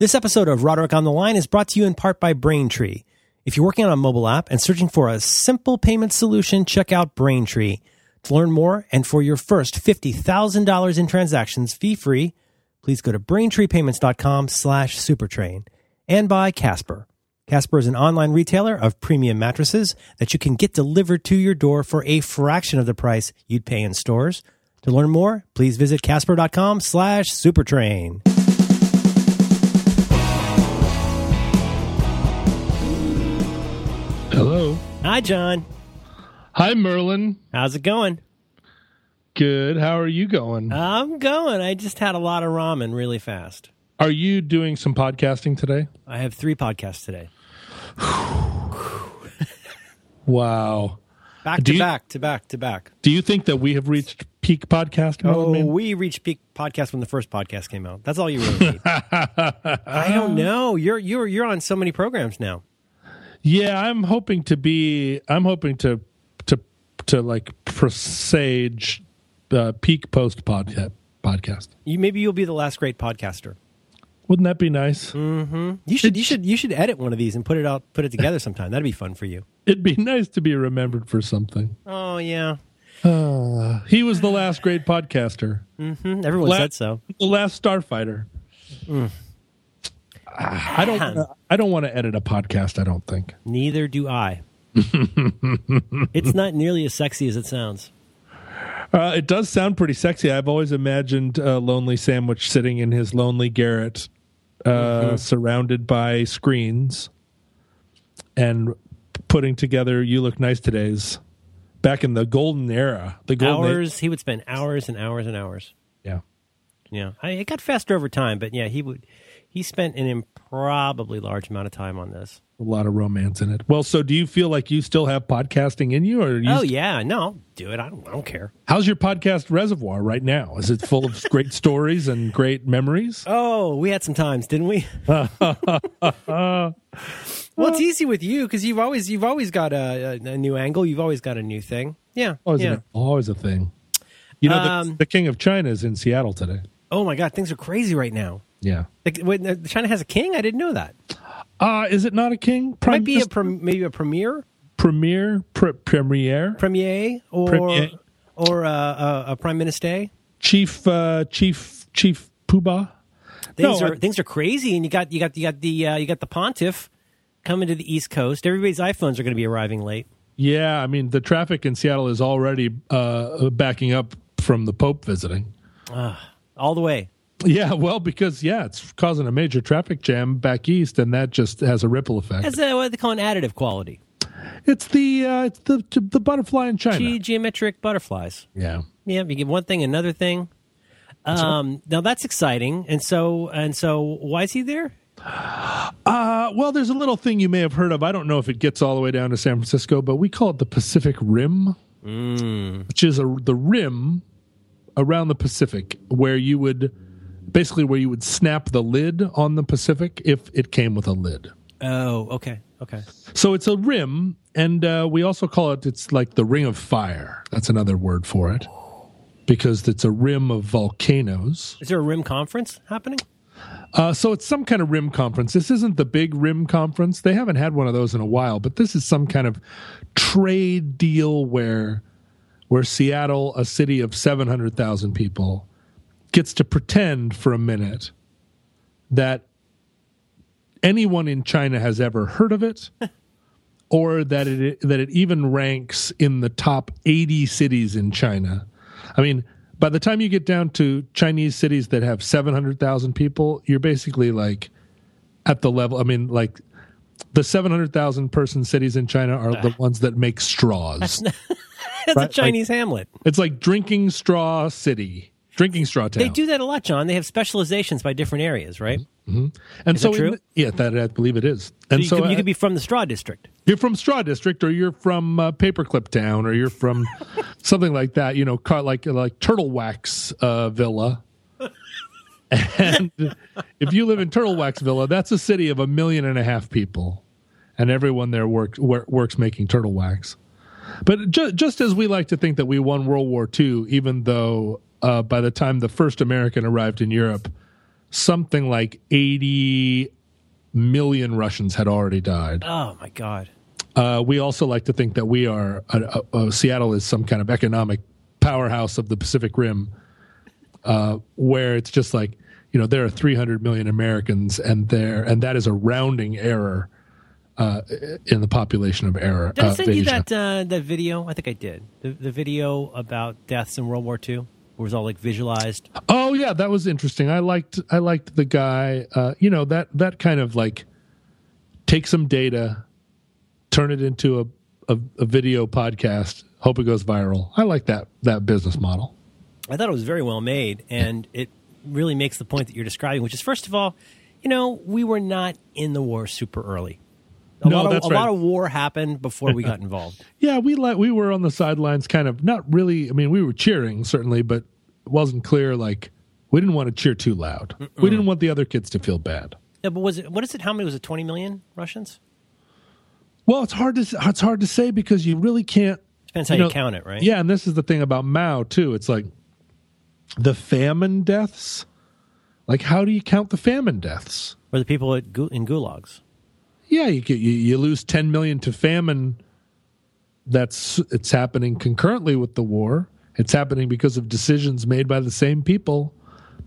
This episode of Roderick on the Line is brought to you in part by Braintree. If you're working on a mobile app and searching for a simple payment solution, check out Braintree. To learn more and for your first $50,000 in transactions fee-free, please go to braintreepayments.com slash supertrain. And by Casper. Casper is an online retailer of premium mattresses that you can get delivered to your door for a fraction of the price you'd pay in stores. To learn more, please visit casper.com slash supertrain. Hello. Hi, John. Hi, Merlin. How's it going? Good. How are you going? I'm going. I just had a lot of ramen really fast. Are you doing some podcasting today? I have three podcasts today. Wow. Back Do to you- back to back to back. Do you think that we have reached peak podcast? Oh, Merlin? we reached peak podcast when the first podcast came out. That's all you really need. I don't know. You're you're you're on so many programs now. Yeah, I'm hoping to be. I'm hoping to to to like presage uh, peak post podcast. Podcast. You maybe you'll be the last great podcaster. Wouldn't that be nice? Mm-hmm. You should you should you should edit one of these and put it out put it together sometime. That'd be fun for you. It'd be nice to be remembered for something. Oh yeah. He was the last great podcaster, Hmm, Everyone said so. the last starfighter. Ah, I don't. wanna- I don't want to edit a podcast. I don't think. Neither do I. it's not nearly as sexy as it sounds. Uh, it does sound pretty sexy. I've always imagined a lonely sandwich sitting in his lonely garret, uh, surrounded by screens, and putting together "You Look Nice Today's." Back in the golden era, the golden age- Hours he would spend hours and hours and hours. yeah. Yeah, I, it got faster over time, but yeah, he would. He spent an improbably large amount of time on this. A lot of romance in it. Well, so do you feel like you still have podcasting in you, or you Oh yeah, no, I'll do it. I don't, I don't care. how's your podcast reservoir right now? Is it full of great stories and great memories? Oh, we had some times, didn't we? well, it's easy with you because you've always you've always got a, a, new angle. You've always got a new thing. Yeah, Always, yeah. a, always a thing. You know, the, Um, the king of China is in Seattle today. Oh my God, things are crazy right now. Yeah. Like, wait, uh, China has a king. I didn't know that. Uh, is it not a king? Prime Might be a maybe a premier, premier, pr- premier, premier, or Premier. or uh, a, a prime minister. chief, uh, chief, chief poobah. Things No, are I- things are crazy, and you got you got you got the uh, you got the pontiff coming to the East Coast. Everybody's iPhones are going to be arriving late. Yeah, I mean the traffic in Seattle is already uh, backing up from the Pope visiting. all the way. Yeah, well, because yeah, it's causing a major traffic jam back east, and that just has a ripple effect. That's uh, what they call an additive quality. it's the uh, it's the the butterfly in China. Ge- geometric butterflies. Yeah. Yeah, you get one thing, another thing. Um, now that's exciting, and so and so, why is he there? Uh, well, there's a little thing you may have heard of. I don't know if it gets all the way down to San Francisco, but we call it the Pacific Rim, which is a, the rim around the Pacific where you would basically where you would snap the lid on the Pacific if it came with a lid. Oh, okay, okay. So it's a rim, and uh, we also call it. It's like the Ring of Fire. That's another word for it because it's a rim of volcanoes. Is there a rim conference happening? Uh, so it's some kind of rim conference. This isn't the big rim conference. They haven't had one of those in a while, but this is some kind of trade deal where where Seattle, a city of 700,000 people, gets to pretend for a minute that anyone in China has ever heard of it or that it that it even ranks in the top 80 cities in China. I mean, by the time you get down to Chinese cities that have 700,000 people, you're basically like at the level, I mean, like the 700,000 person cities in China are the ah. ones that make straws. It's Right, a like- Chinese hamlet. It's like drinking straw city, drinking straw town. They do that a lot, John. They have specializations by different areas, right? and Is so true? the- yeah, that I believe it is. And you, so, could, you uh, could be from the straw district. you're from Straw District, or you're from uh, Paperclip Town, or you're from something like that. You know, like like Turtle Wax uh, Villa. and if you live in Turtle Wax Villa, that's a city of a million and a half people, and everyone there works works making turtle wax. But ju- just as we like to think that we won World War II, even though uh, by the time the first American arrived in Europe, something like 80 million Russians had already died. Oh my god. Uh, we also like to think that we are uh, uh, Seattle is some kind of economic powerhouse of the Pacific Rim, uh, where it's just like you know there are 300 million Americans, and there and that is a rounding error uh, in the population of error. Did I uh, send you that uh, that video? I think I did. The, the video about deaths in World War II, where it was all like visualized. Oh yeah, that was interesting. I liked I liked the guy. Uh, you know that that kind of like take some data, turn it into a, a a video podcast. Hope it goes viral. I like that that business model. I thought it was very well made, and it really makes the point that you're describing, which is first of all, you know, we were not in the war super early. A No, lot of, that's a right. lot of war happened before we got involved. Yeah, we let we were on the sidelines, kind of not really. I mean, we were cheering certainly, but it wasn't clear. Like we didn't want to cheer too loud. We didn't want the other kids to feel bad. Yeah, but was it? What is it? How many was it? Twenty million Russians? Well, it's hard to it's hard to say because you really can't. Depends how You you, count it, right? Yeah, and this is the thing about Mao too. It's like the famine deaths. Like, how do you count the famine deaths? Or the people at in gulags. Yeah, you, you you lose ten million to famine. That's it's happening concurrently with the war. It's happening because of decisions made by the same people.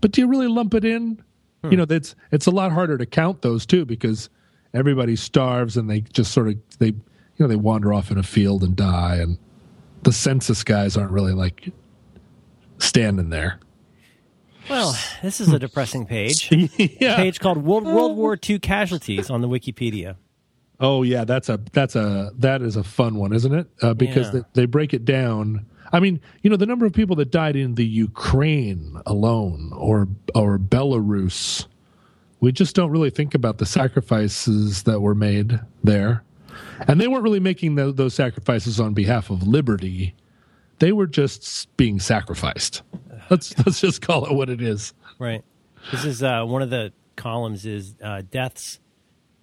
But do you really lump it in? Hmm. You know, that's it's a lot harder to count those too because everybody starves and they just sort of they you know they wander off in a field and die and the census guys aren't really like standing there. Well, this is a depressing page. yeah. page called World World War II casualties on the Wikipedia. Oh yeah, that's a that's a that is a fun one, isn't it? Uh, because Yeah. they, they break it down. I mean, you know, the number of people that died in the Ukraine alone, or or Belarus, we just don't really think about the sacrifices that were made there, and they weren't really making tho- those sacrifices on behalf of liberty. They were just being sacrificed. Let's let's just call it what it is. Right. This is uh, one of the columns is uh, deaths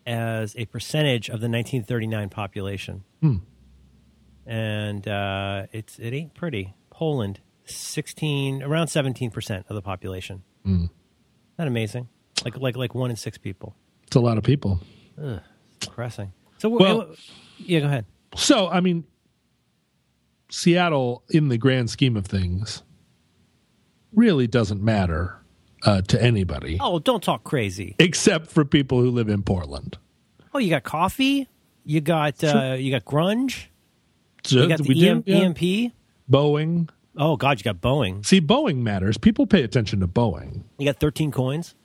as a percentage of the 1939 population, and uh, it's it ain't pretty. Poland, 16 around 17 percent of the population. Isn't that amazing? Like like like one in six people. It's a lot of people. Ugh, depressing. So Well- yeah, go ahead. So, I mean, Seattle, in the grand scheme of things, really doesn't matter uh, to anybody Oh, don't talk crazy. except for people who live in Portland. Oh, you got coffee. You got uh, you got grunge. So You got the we EM, do, yeah. EMP. Boeing. Oh God, you got Boeing. See, Boeing matters. People pay attention to Boeing. You got 13 coins.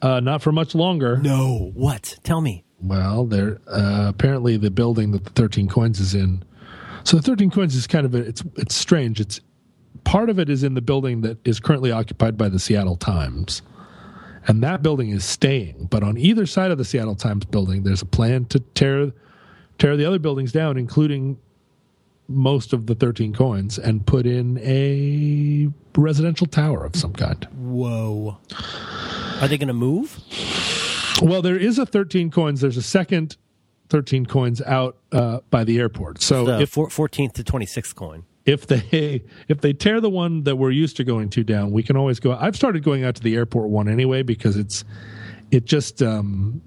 Uh, not for much longer. No. What? Tell me. Well, they're uh, apparently the building that the Thirteen Coins is in. So the Thirteen Coins is kind of a, it's it's strange. It's part of it is in the building that is currently occupied by the Seattle Times, and that building is staying. But on either side of the Seattle Times building, there's a plan to tear tear the other buildings down, including most of the Thirteen Coins, and put in a residential tower of some kind. Whoa. Are they going to move? Well, there is a 13 coins. There's a second 13 coins out uh, by the airport. So The if 14th to 26th coin. If they if they tear the one that we're used to going to down, we can always go. I've started going out to the airport one anyway because it's it just um,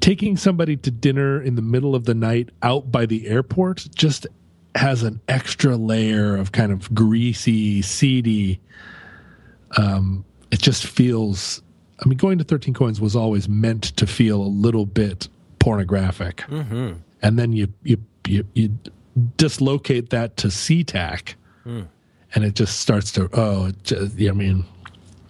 taking somebody to dinner in the middle of the night out by the airport just has an extra layer of kind of greasy, seedy. Um, it just feels. I mean, going to Thirteen Coins was always meant to feel a little bit pornographic, mm-hmm. and then you you you, you dislocate that to SeaTac, and it just starts to oh, it just, I mean,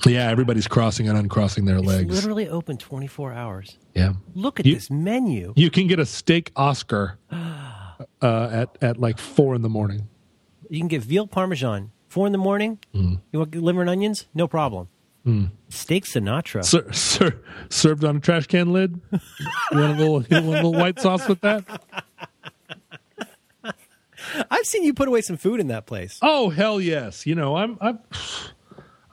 yeah, everybody's crossing and uncrossing their It's legs. literally open 24 hours. Yeah, Look at You- this menu. you can get a steak Oscar uh, at at like four in the morning. You can get veal parmesan. Four in the morning. Mm. You want liver and onions? No problem. Steak Sinatra. Sir, ser, served on a trash can lid. you want a little, you want a little white sauce with that? I've seen you put away some food in that place. Oh hell yes! You know I'm I'm.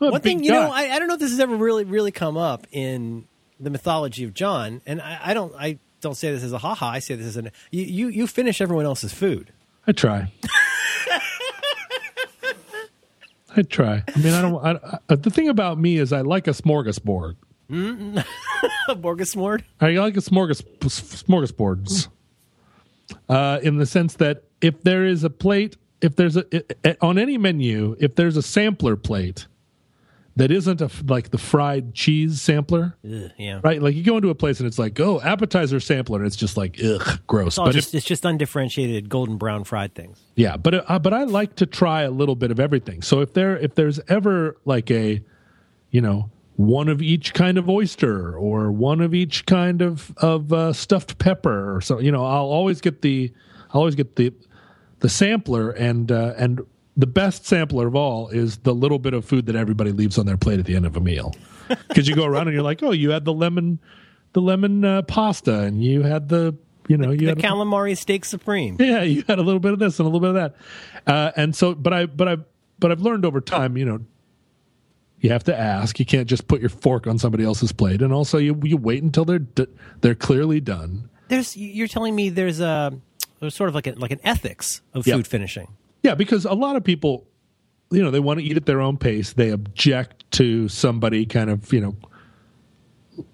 I'm One thing, you guy. know, I, I don't know if this has ever really, really come up in the mythology of John, and I, I don't, I don't say this as a haha. I say this as an you, you, you finish everyone else's food. I try. I'd try. I mean, I don't. I, I, the thing about me is I like a smorgasbord. a smorgasbord. I like a smorgas smorgasbords. Uh, in the sense that if there is a plate, if there's a on any menu, if there's a sampler plate that isn't a like the fried cheese sampler, Ugh, yeah. right? Like you go into a place and it's like, oh, appetizer sampler, and it's just like, ugh, gross. It's, But just, if, it's just undifferentiated golden brown fried things. yeah, but uh, but I like to try a little bit of everything. So if there if there's ever like a, you know, one of each kind of oyster or one of each kind of of uh, stuffed pepper or so, you know, I'll always get the I'll always get the the sampler and uh, and the best sampler of all is the little bit of food that everybody leaves on their plate at the end of a meal because you go around and you're like, oh, you had the lemon the lemon uh, pasta and you had the you know you The had a- calamari steak supreme. yeah, you had a little bit of this and a little bit of that, uh, and so, but I, but I, but I've learned over time, you know, you have to ask. You can't just put your fork on somebody else's plate, and also you you wait until they're d- they're clearly done. There's you're telling me there's a there's sort of like a, like an ethics of Yeah. food finishing. Yeah, because a lot of people, you know, they want to eat at their own pace. They object to somebody kind of, you know,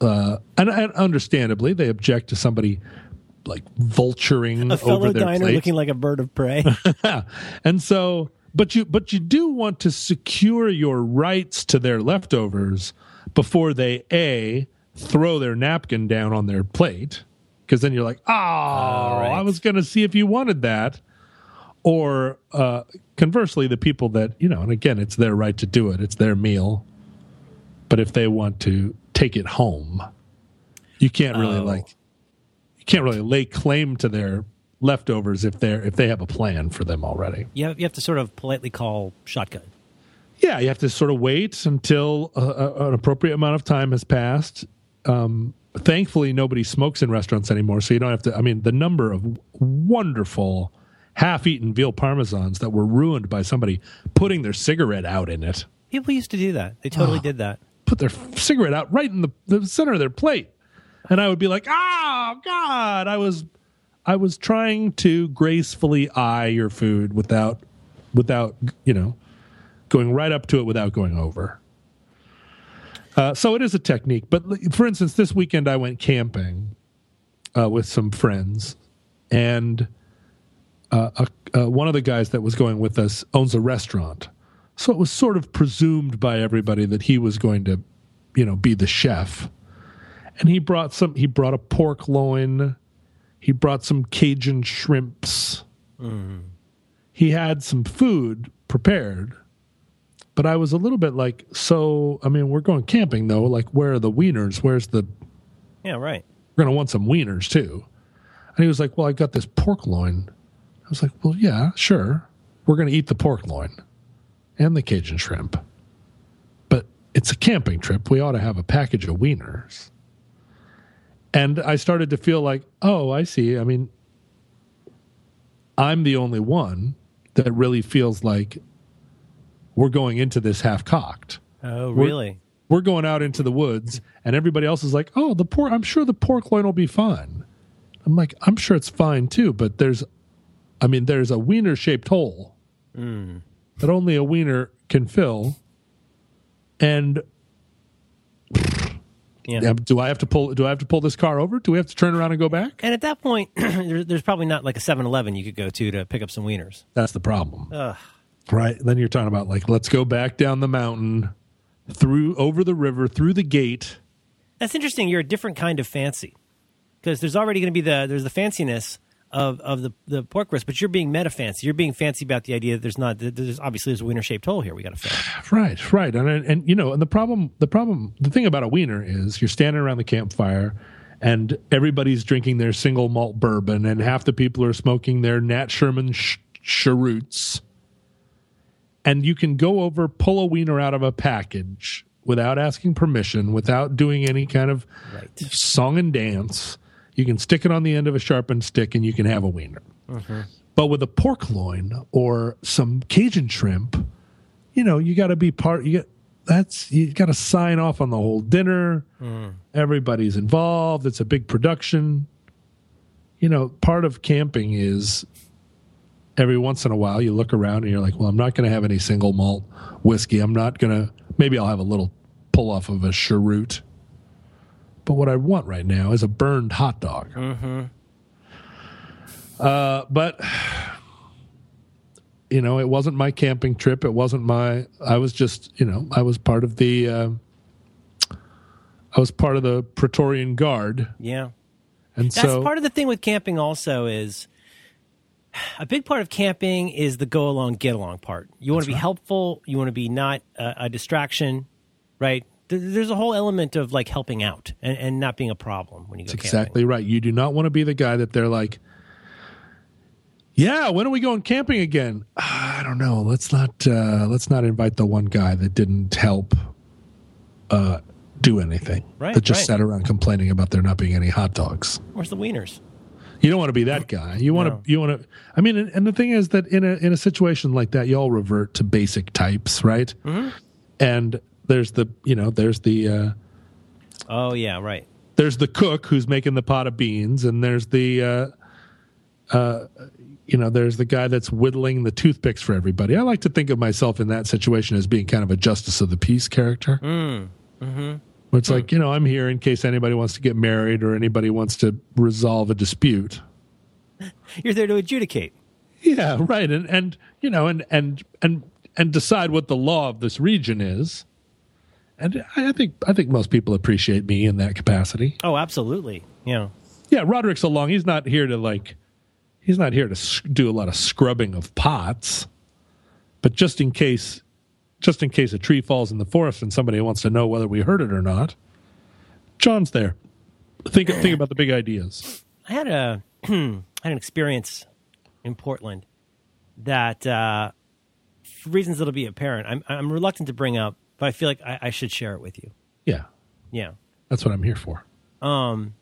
uh, and, and understandably, they object to somebody like vulturing A fellow over their diner plate. looking like a bird of prey. and so but you but you do want to secure your rights to their leftovers before they a throw their napkin down on their plate because then you're like oh right. i was going to see if you wanted that or uh, conversely the people that you know and again it's their right to do it it's their meal but if they want to take it home you can't really Oh. like you can't really lay claim to their leftovers if they're if they have a plan for them already. you have, you have to sort of politely call shotgun. Yeah, you have to sort of wait until uh, uh, an appropriate amount of time has passed. Um, thankfully, nobody smokes in restaurants anymore, so you don't have to. I mean, the number of wonderful half-eaten veal parmesans that were ruined by somebody putting their cigarette out in it. People used to do that. They totally ah. did that. Put their cigarette out right in the, the center of their plate, and I would be like, "Oh God!" I was, I was trying to gracefully eye your food without, without you know, going right up to it without going over. Uh, so it is a technique. But for instance, this weekend I went camping uh, with some friends, and uh, a, uh, one of the guys that was going with us owns a restaurant. So it was sort of presumed by everybody that he was going to, you know, be the chef. And he brought some. He brought a pork loin. He brought some Cajun shrimps. He had some food prepared, but I was a little bit like, so. I mean, we're going camping though. Like, where are the wieners? Where's the? Yeah, right. We're gonna want some wieners too. And he was like, well, I got this pork loin. I was like, well, yeah, sure. We're gonna eat the pork loin and the Cajun shrimp, but it's a camping trip. We ought to have a package of wieners. And I started to feel like, oh, I see. I mean, I'm the only one that really feels like we're going into this half cocked. Oh, We're- really? We're going out into the woods, and everybody else is like, oh, the pork, I'm sure the pork loin will be fine. I'm like, I'm sure it's fine too, but there's, I mean, there's a wiener shaped hole hmm. that only a wiener can fill. And Yeah. yeah, do I have to pull? Do I have to pull this car over? Do we have to turn around and go back? And at that point, there's probably not like a 7-Eleven you could go to to pick up some wieners. That's the problem. Ugh. Right. Then you're talking about like, let's go back down the mountain, through over the river, through the gate. That's interesting. You're a different kind of fancy because there's already going to be the there's the fanciness of of the the pork roast, but you're being meta fancy. You're being fancy about the idea that there's not that there's obviously there's a wiener shaped hole here. We got to fill. Right, right, and and you know, and the problem, the problem, the thing about a wiener is you're standing around the campfire, and everybody's drinking their single malt bourbon, and half the people are smoking their Nat Sherman sh- cheroots, and you can go over, pull a wiener out of a package without asking permission, without doing any kind of Right. song and dance. You can stick it on the end of a sharpened stick, and you can have a wiener. Mm-hmm. But with a pork loin or some Cajun shrimp, you know, you got to be part. You get that's you got to sign off on the whole dinner. Mm. Everybody's involved. It's a big production. You know, part of camping is, every once in a while you look around and you're like, well, I'm not going to have any single malt whiskey. I'm not going to, maybe I'll have a little pull off of a cheroot. But what I want right now is a burned hot dog. Mm-hmm. Uh, but, you know, it wasn't my camping trip. It wasn't my, I was just, you know, I was part of the, uh, I was part of the Praetorian Guard. Yeah. And That's so, part of the thing with camping also is a big part of camping is the go along, get along part. You want to be helpful. You want to be not a, a distraction, right? There's a whole element of like helping out and, and not being a problem when you go That's camping. exactly right. You do not want to be the guy that they're like, "Yeah, when are we going camping again?" "Ah, I don't know. Let's not uh, let's not invite the one guy that didn't help uh, do anything. Right, that just right. sat around complaining about there not being any hot dogs. Where's the wieners? You don't want to be that guy. You want No. to. You want to. I mean, and and the thing is that in a in a situation like that, you all revert to basic types, right? Mm-hmm. And there's the you know there's the. Uh, Oh yeah, right. there's the cook who's making the pot of beans, and there's the, uh, uh, you know, there's the guy that's whittling the toothpicks for everybody. I like to think of myself in that situation as being kind of a justice of the peace character. Mm. Mm-hmm. It's hmm. like, you know, I'm here in case anybody wants to get married or anybody wants to resolve a dispute. You're there to adjudicate. Yeah, right. And and you know, and and and and decide what the law of this region is. And I I think I think most people appreciate me in that capacity. Oh, absolutely. Yeah. Yeah, Roderick's along. He's not here to like. He's not here to do a lot of scrubbing of pots, but just in case, just in case a tree falls in the forest and somebody wants to know whether we heard it or not, John's there. Think think about the big ideas. I had a I had an experience in Portland that, uh, for reasons that'll be apparent, I'm I'm reluctant to bring up, but I feel like I, I should share it with you. Yeah, Yeah. that's what I'm here for. Um,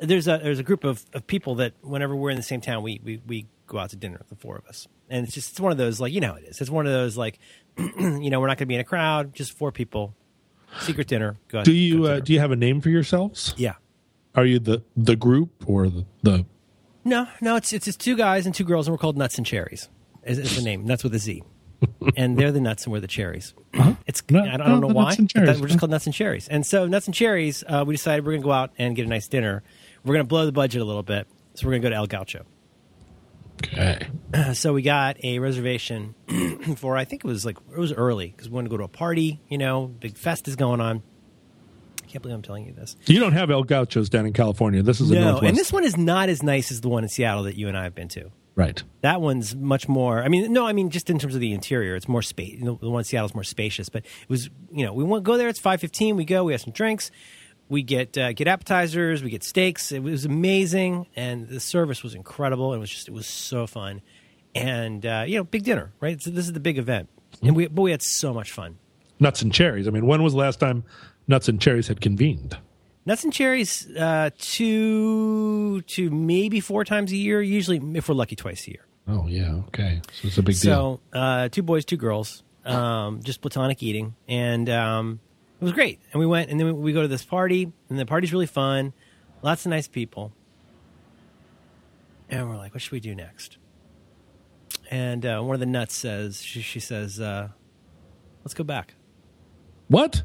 there's a there's a group of, of people that whenever we're in the same town, we, we we go out to dinner, the four of us, and it's just it's one of those like you know how it is. It's one of those like you know we're not going to be in a crowd, just four people, secret dinner. Go Do you to uh, do you have a name for yourselves? yeah. Are you the the group or the, the No, no, it's it's just two guys and two girls, and we're called Nuts and Cherries. Is, is the name? Nuts with a Z, and they're the nuts and we're the cherries. It's No, I don't, I don't know why. Nuts and but that- we're just called Nuts and Cherries, and so Nuts and Cherries. Uh, we decided we're going to go out and get a nice dinner. We're going to blow the budget a little bit, so we're going to go to El Gaucho. okay? so we got a reservation for I think it was like it was early because we wanted to go to a party. You know, big fest is going on. I can't believe I'm telling you this. You don't have El Gauchos down in California. This is a No, and this one is not as nice as the one in Seattle that you and I have been to. right? That one's much more. I mean, no, I mean just in terms of the interior, it's more space. You know, the one in Seattle's more spacious, but it was. You know, we want go there. It's five fifteen. We go. We have some drinks. We get uh, get appetizers. We get steaks. It was amazing, and the service was incredible. It was just it was so fun, and uh, you know, big dinner, right? So this is the big event, and we but we had so much fun. Nuts and cherries. I mean, when was the last time Nuts and cherries had convened? Nuts and cherries, uh, two to maybe four times a year. Usually, if we're lucky, twice a year. Oh yeah, okay. So it's a big deal. So uh, two boys, two girls, um, just platonic eating, and um, it was great. And we went, and then we go to this party, and the party's really fun. Lots of nice people, and we're like, "What should we do next?" And uh, one of the nuts says, "She, she says, uh, let's go back." What?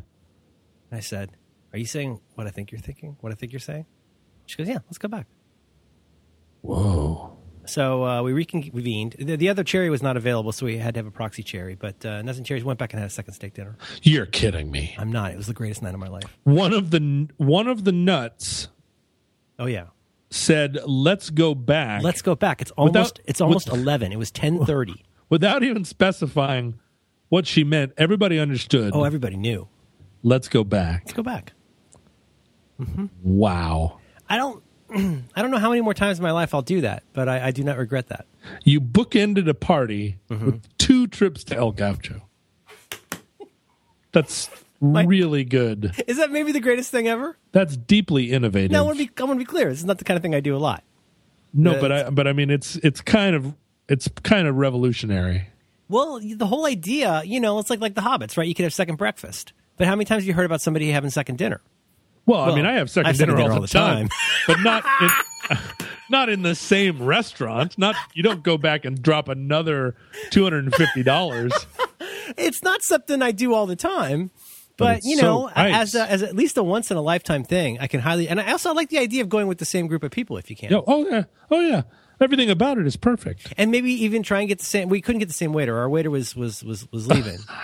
And I said, "Are you saying what I think you're thinking? What I think you're saying?" She goes, "Yeah, let's go back." Whoa. So uh, we reconvened. The, the other cherry was not available, so we had to have a proxy cherry. But uh, Nuts and Cherries went back and had a second steak dinner. You're kidding me. I'm not. It was the greatest night of my life. One of the one of the nuts Oh yeah. Said, "Let's go back." Let's go back. It's almost Without- it's almost with- eleven. It was ten thirty. without even specifying what she meant. Everybody understood. Oh, everybody knew. Let's go back. Let's go back. Wow. I don't. I don't know how many more times in my life I'll do that, but I, I do not regret that. You bookended a party Mm-hmm. with two trips to El Gaucho. That's Like- really good. Is that maybe the greatest thing ever? That's deeply innovative. No, I want to be. I want to be clear. This is not the kind of thing I do a lot. no, Yeah, but I but I mean it's it's kind of it's kind of revolutionary. Well, the whole idea, you know, it's like like the Hobbits, right? You could have second breakfast, but how many times have you heard about somebody having second dinner? Well, I mean, I have second, I have second dinner, dinner all, the time, but not in, not in the same restaurant. Not you don't go back and drop another two hundred and fifty dollars. it's not something I do all the time. But, you so know, nice. as a, as at least a once in a lifetime thing, I can highly and I also like the idea of going with the same group of people if you can. Yeah, oh yeah, oh yeah. Everything about it is perfect. And maybe even try and get the same. We couldn't get the same waiter. Our waiter was was was was leaving.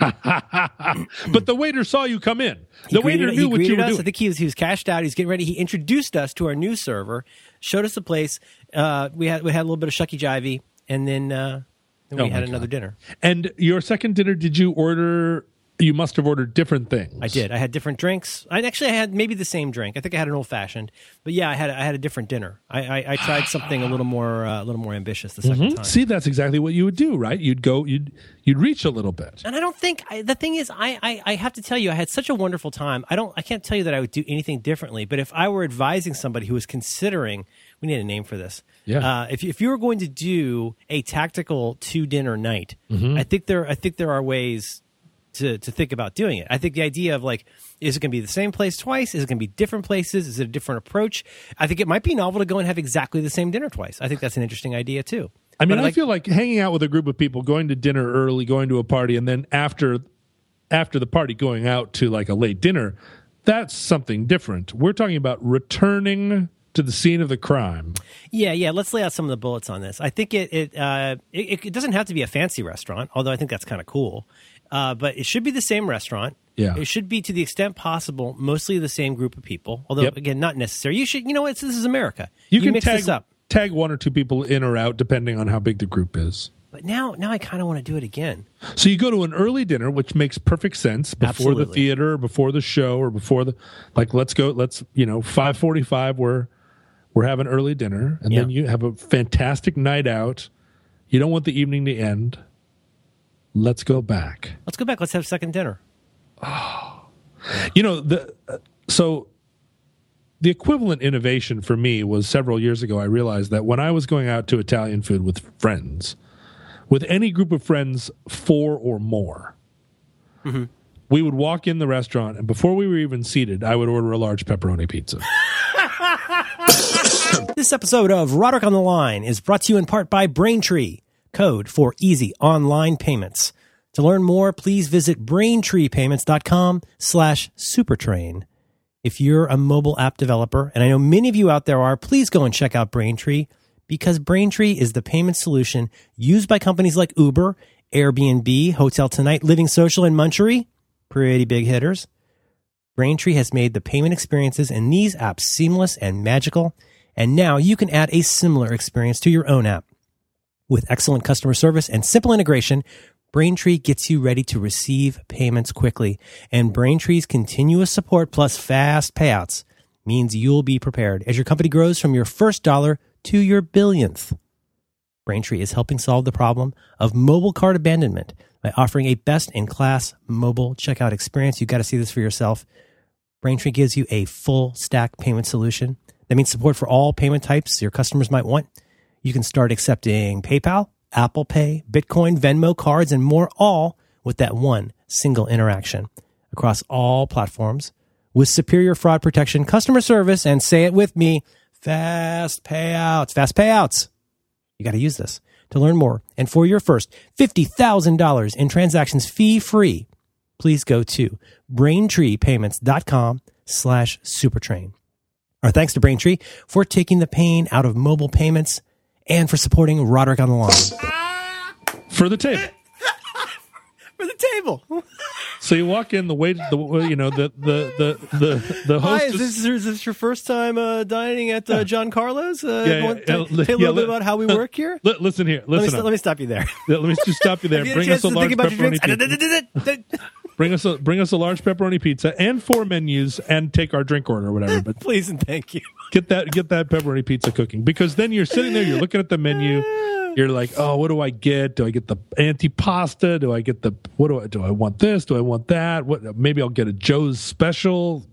But the waiter saw you come in. The waiter greeted- knew he what you were us. doing. I think he was he was cashed out. He's getting ready. He introduced us to our new server, showed us the place. Uh, we had we had a little bit of shucky jivey, and then uh, then we Oh, had another dinner. And your second dinner, did you order? You must have ordered different things. I did. I had different drinks. I actually I had maybe the same drink. I think I had an old fashioned, but yeah, I had I had a different dinner. I I, I tried something a little more uh, a little more ambitious the 2nd time. See, that's exactly what you would do, right? You'd go, you'd you'd reach a little bit. And I don't think I, the thing is, I, I I have to tell you, I had such a wonderful time. I don't, I can't tell you that I would do anything differently. But if I were advising somebody who was considering, we need a name for this. Yeah. Uh, if if you were going to do a tactical two dinner night, Mm-hmm. I think there I think there are ways to to think about doing it. I think the idea of like, is it going to be the same place twice? Is it going to be different places? Is it a different approach? I think it might be novel to go and have exactly the same dinner twice. I think that's an interesting idea too. I mean, I like- feel like hanging out with a group of people, going to dinner early, going to a party, and then after after the party, going out to like a late dinner. That's something different. We're talking about returning to the scene of the crime. Yeah, yeah. Let's lay out some of the bullets on this. I think it it uh, it, it doesn't have to be a fancy restaurant, although I think that's kind of cool. Uh, but it should be the same restaurant. Yeah. it should be to the extent possible, mostly the same group of people. Although Yep. again, not necessary. You should, you know, what? This is America. You, can mix tag this up. tag one or two people in or out depending on how big the group is. But now, now I kind of want to do it again. So you go to an early dinner, which makes perfect sense before the Absolutely. theater, before the show, or before the like. Let's go. Let's you know five forty five. We're we're having early dinner, and then you have a fantastic night out. You don't want the evening to end. Let's go back. Let's go back. Let's have second dinner. You know the so the equivalent innovation for me was several years ago. I realized that when I was going out to Italian food with friends, with any group of friends, four or more, mm-hmm. we would walk in the restaurant, and before we were even seated, I would order a large pepperoni pizza. This episode of Roderick on the Line is brought to you in part by Braintree, code for easy online payments. To learn more, please visit braintreepayments.com slash supertrain. If you're a mobile app developer, and I know many of you out there are, please go and check out Braintree because Braintree is the payment solution used by companies like Uber, Airbnb, Hotel Tonight, Living Social, and Munchery. Pretty big hitters. Braintree has made the payment experiences in these apps seamless and magical, and now you can add a similar experience to your own app. With excellent customer service and simple integration, Braintree gets you ready to receive payments quickly, and Braintree's continuous support plus fast payouts means you'll be prepared as your company grows from your first dollar to your billionth. Braintree is helping solve the problem of mobile card abandonment by offering a best in class mobile checkout experience. You've got to see this for yourself. Braintree gives you a full stack payment solution. That means support for all payment types your customers might want. You can start accepting PayPal, Apple Pay, Bitcoin, Venmo, cards, and more, all with that one single interaction across all platforms with superior fraud protection, customer service, and say it with me, fast payouts, fast payouts. You got to use this to learn more. And for your first $50,000 in transactions fee free, please go to braintreepayments.com slash supertrain. Our thanks to Braintree for taking the pain out of mobile payments and for supporting Roderick on the line. for the table. For the table. So you walk in, the way the you know the the the the the Hi, is this, is this your first time uh, dining at uh, John Carlo's? Uh, Yeah, yeah, want to yeah, tell li- you a yeah, little bit about how we work here? Li- listen here, Let me, listen. st- let me stop you there. Yeah, let me just stop you there. You Bring us a to large think about your pepperoni drinks? pizza. Bring us a bring us a large pepperoni pizza and four menus and take our drink order or whatever. But Please and thank you. get that get that pepperoni pizza cooking because then you're sitting there, you're looking at the menu, you're like, oh, what do I get? Do I get the antipasta? Do I get the what do I do? I want this? Do I want that? What? Maybe I'll get a Joe's special.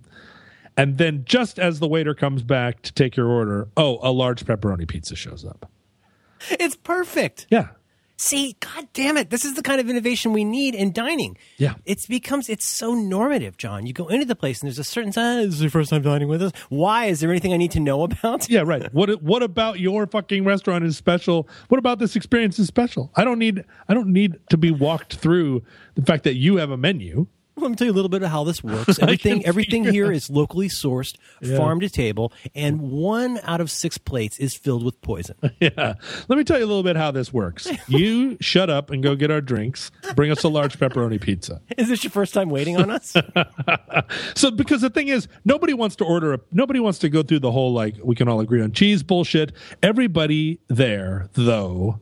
And then just as the waiter comes back to take your order, oh, a large pepperoni pizza shows up. It's perfect. Yeah, See, god damn it. This is the kind of innovation we need in dining. Yeah. It's becomes it's so normative, John. You go into the place and there's a certain ah, this is your first time dining with us. Why? Is there anything I need to know about? Yeah, right. What what about your fucking restaurant is special? What about this experience is special? I don't need I don't need to be walked through the fact that you have a menu. Let me tell you a little bit of how this works. Everything everything here is locally sourced, farm to table, and one out of six plates is filled with poison. Yeah. Let me tell you a little bit how this works. You shut up and go get our drinks. Bring us a large pepperoni pizza. Is this your first time waiting on us? So because the thing is, nobody wants to order a nobody wants to go through the whole like we can all agree on cheese bullshit. Everybody there, though,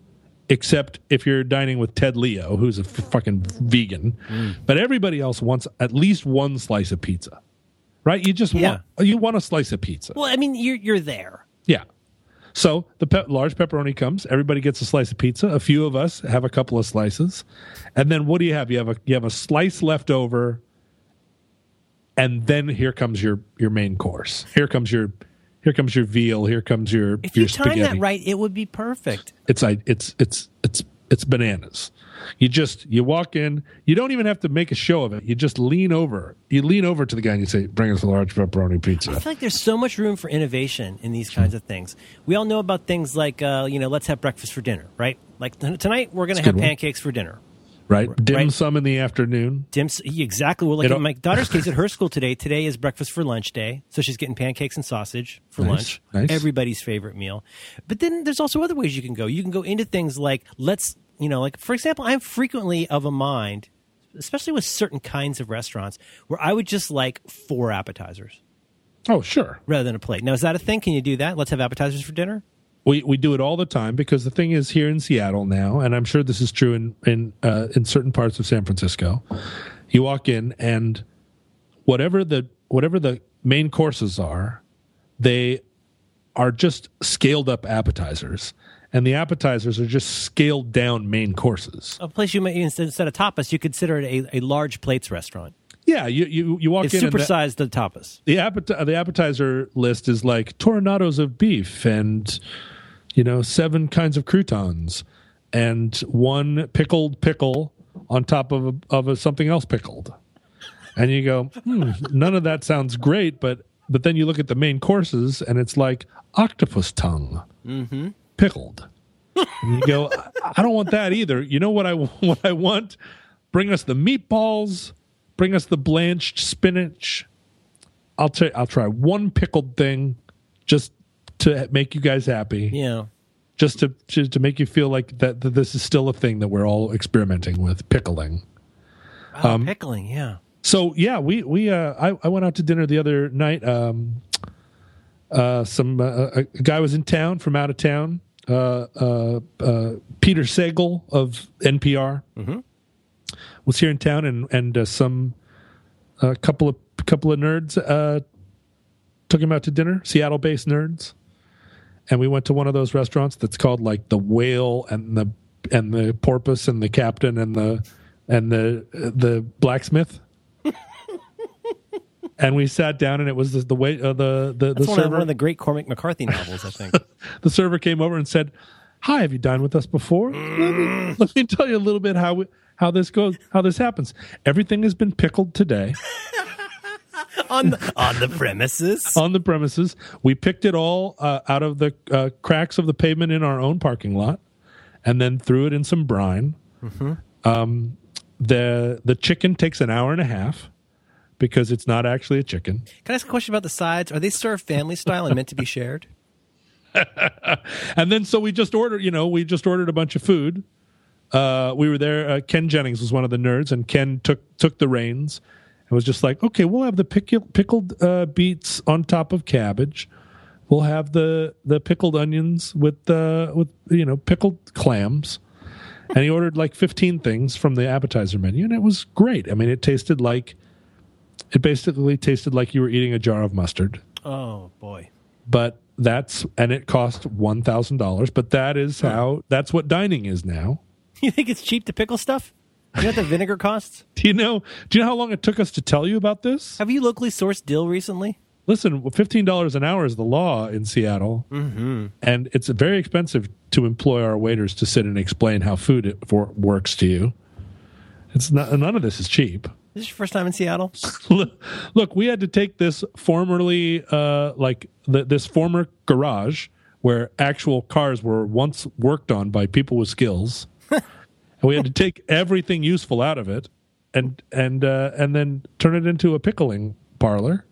except if you're dining with Ted Leo, who's a f- fucking vegan, mm. but everybody else wants at least one slice of pizza. Right? You just Yeah. want you want a slice of pizza. well, I mean, you're you're there. Yeah. So the pe- large pepperoni comes. Everybody gets a slice of pizza. A few of us have a couple of slices, and then what do you have? You have a you have a slice left over, and then here comes your your main course. Here comes your here comes your veal. Here comes your If your you time spaghetti. that right, it would be perfect. It's I it's it's it's it's bananas. You just you walk in. You don't even have to make a show of it. You just lean over. You lean over to the guy and you say, "Bring us a large pepperoni pizza." I feel like there's so much room for innovation in these kinds of things. We all know about things like, uh, you know, let's have breakfast for dinner, right? Like tonight, we're going to have good one. pancakes for dinner. Right? Dim Right. sum in the afternoon. Dim's exactly. Well, like It'll- in my daughter's case at her school today, today is breakfast for lunch day. So she's getting pancakes and sausage for Nice, lunch. nice. Everybody's favorite meal. But then there's also other ways you can go. You can go into things like, let's, you know, like, for example, I'm frequently of a mind, especially with certain kinds of restaurants, where I would just like four appetizers Oh, sure. rather than a plate. Now, is that a thing? Can you do that? Let's have appetizers for dinner? We we do it all the time because the thing is here in Seattle now, and I'm sure this is true in in uh, in certain parts of San Francisco. You walk in and whatever the whatever the main courses are, they are just scaled up appetizers, and the appetizers are just scaled down main courses. A place you might instead instead of tapas, you consider it a, a large plates restaurant. Yeah, you you, you walk It's in and the- supersized the tapas. the appet- the appetizer list is like tornadoes of beef and you know seven kinds of croutons and one pickled pickle on top of a, of a, something else pickled. And you go hmm, none of that sounds great but but then you look at the main courses and it's like octopus tongue pickled. And you go I, I don't want that either. You know what i what i want? Bring us the meatballs. Bring us the blanched spinach. I'll try. I'll try one pickled thing, just to make you guys happy. Yeah. Just to, to to make you feel like that, that this is still a thing that we're all experimenting with pickling. Oh, Um, pickling, yeah. So yeah, we we uh, I I went out to dinner the other night. Um, uh, some uh, a guy was in town from out of town. Uh, uh, uh, Peter Sagal of NPR was here in town, and and uh, some a couple of couple of nerds uh, took him out to dinner. Seattle based nerds, and we went to one of those restaurants that's called like the Whale and the and the Porpoise and the Captain and the and the the blacksmith. and we sat down, and it was the the way uh, the the, the one of, server one of the great Cormac McCarthy novels, I think. the server came over and said, "Hi, have you dined with us before? Let, me, let me tell you a little bit how we, how this goes, how this happens. Everything has been pickled today on the, on the premises. on the premises. We picked it all uh, out of the uh, cracks of the pavement in our own parking lot, and then threw it in some brine. Um, the the chicken takes an hour and a half." Because it's not actually a chicken. Can I ask a question about the sides? Are they served family style and meant to be shared? and then so we just ordered you know we just ordered a bunch of food uh, we were there uh, ken jennings was one of the nerds and ken took took the reins and was just like okay we'll have the pickle, pickled uh, beets on top of cabbage we'll have the the pickled onions with uh, with you know pickled clams and he ordered like 15 things from the appetizer menu and it was great i mean it tasted like it basically tasted like you were eating a jar of mustard Oh boy. but that's and it cost one thousand dollars. But that is how that's what dining is now. You think it's cheap to pickle stuff? You know what the vinegar costs? Do you know? Do you know how long it took us to tell you about this? Have you locally sourced dill recently? listen, fifteen dollars an hour is the law in Seattle, mm-hmm. and it's very expensive to employ our waiters to sit and explain how food it for, works to you. It's not none of this is cheap. This is your first time in Seattle? Look, we had to take this formerly, uh, like the, this former garage where actual cars were once worked on by people with skills, and we had to take everything useful out of it, and and uh, and then turn it into a pickling parlor.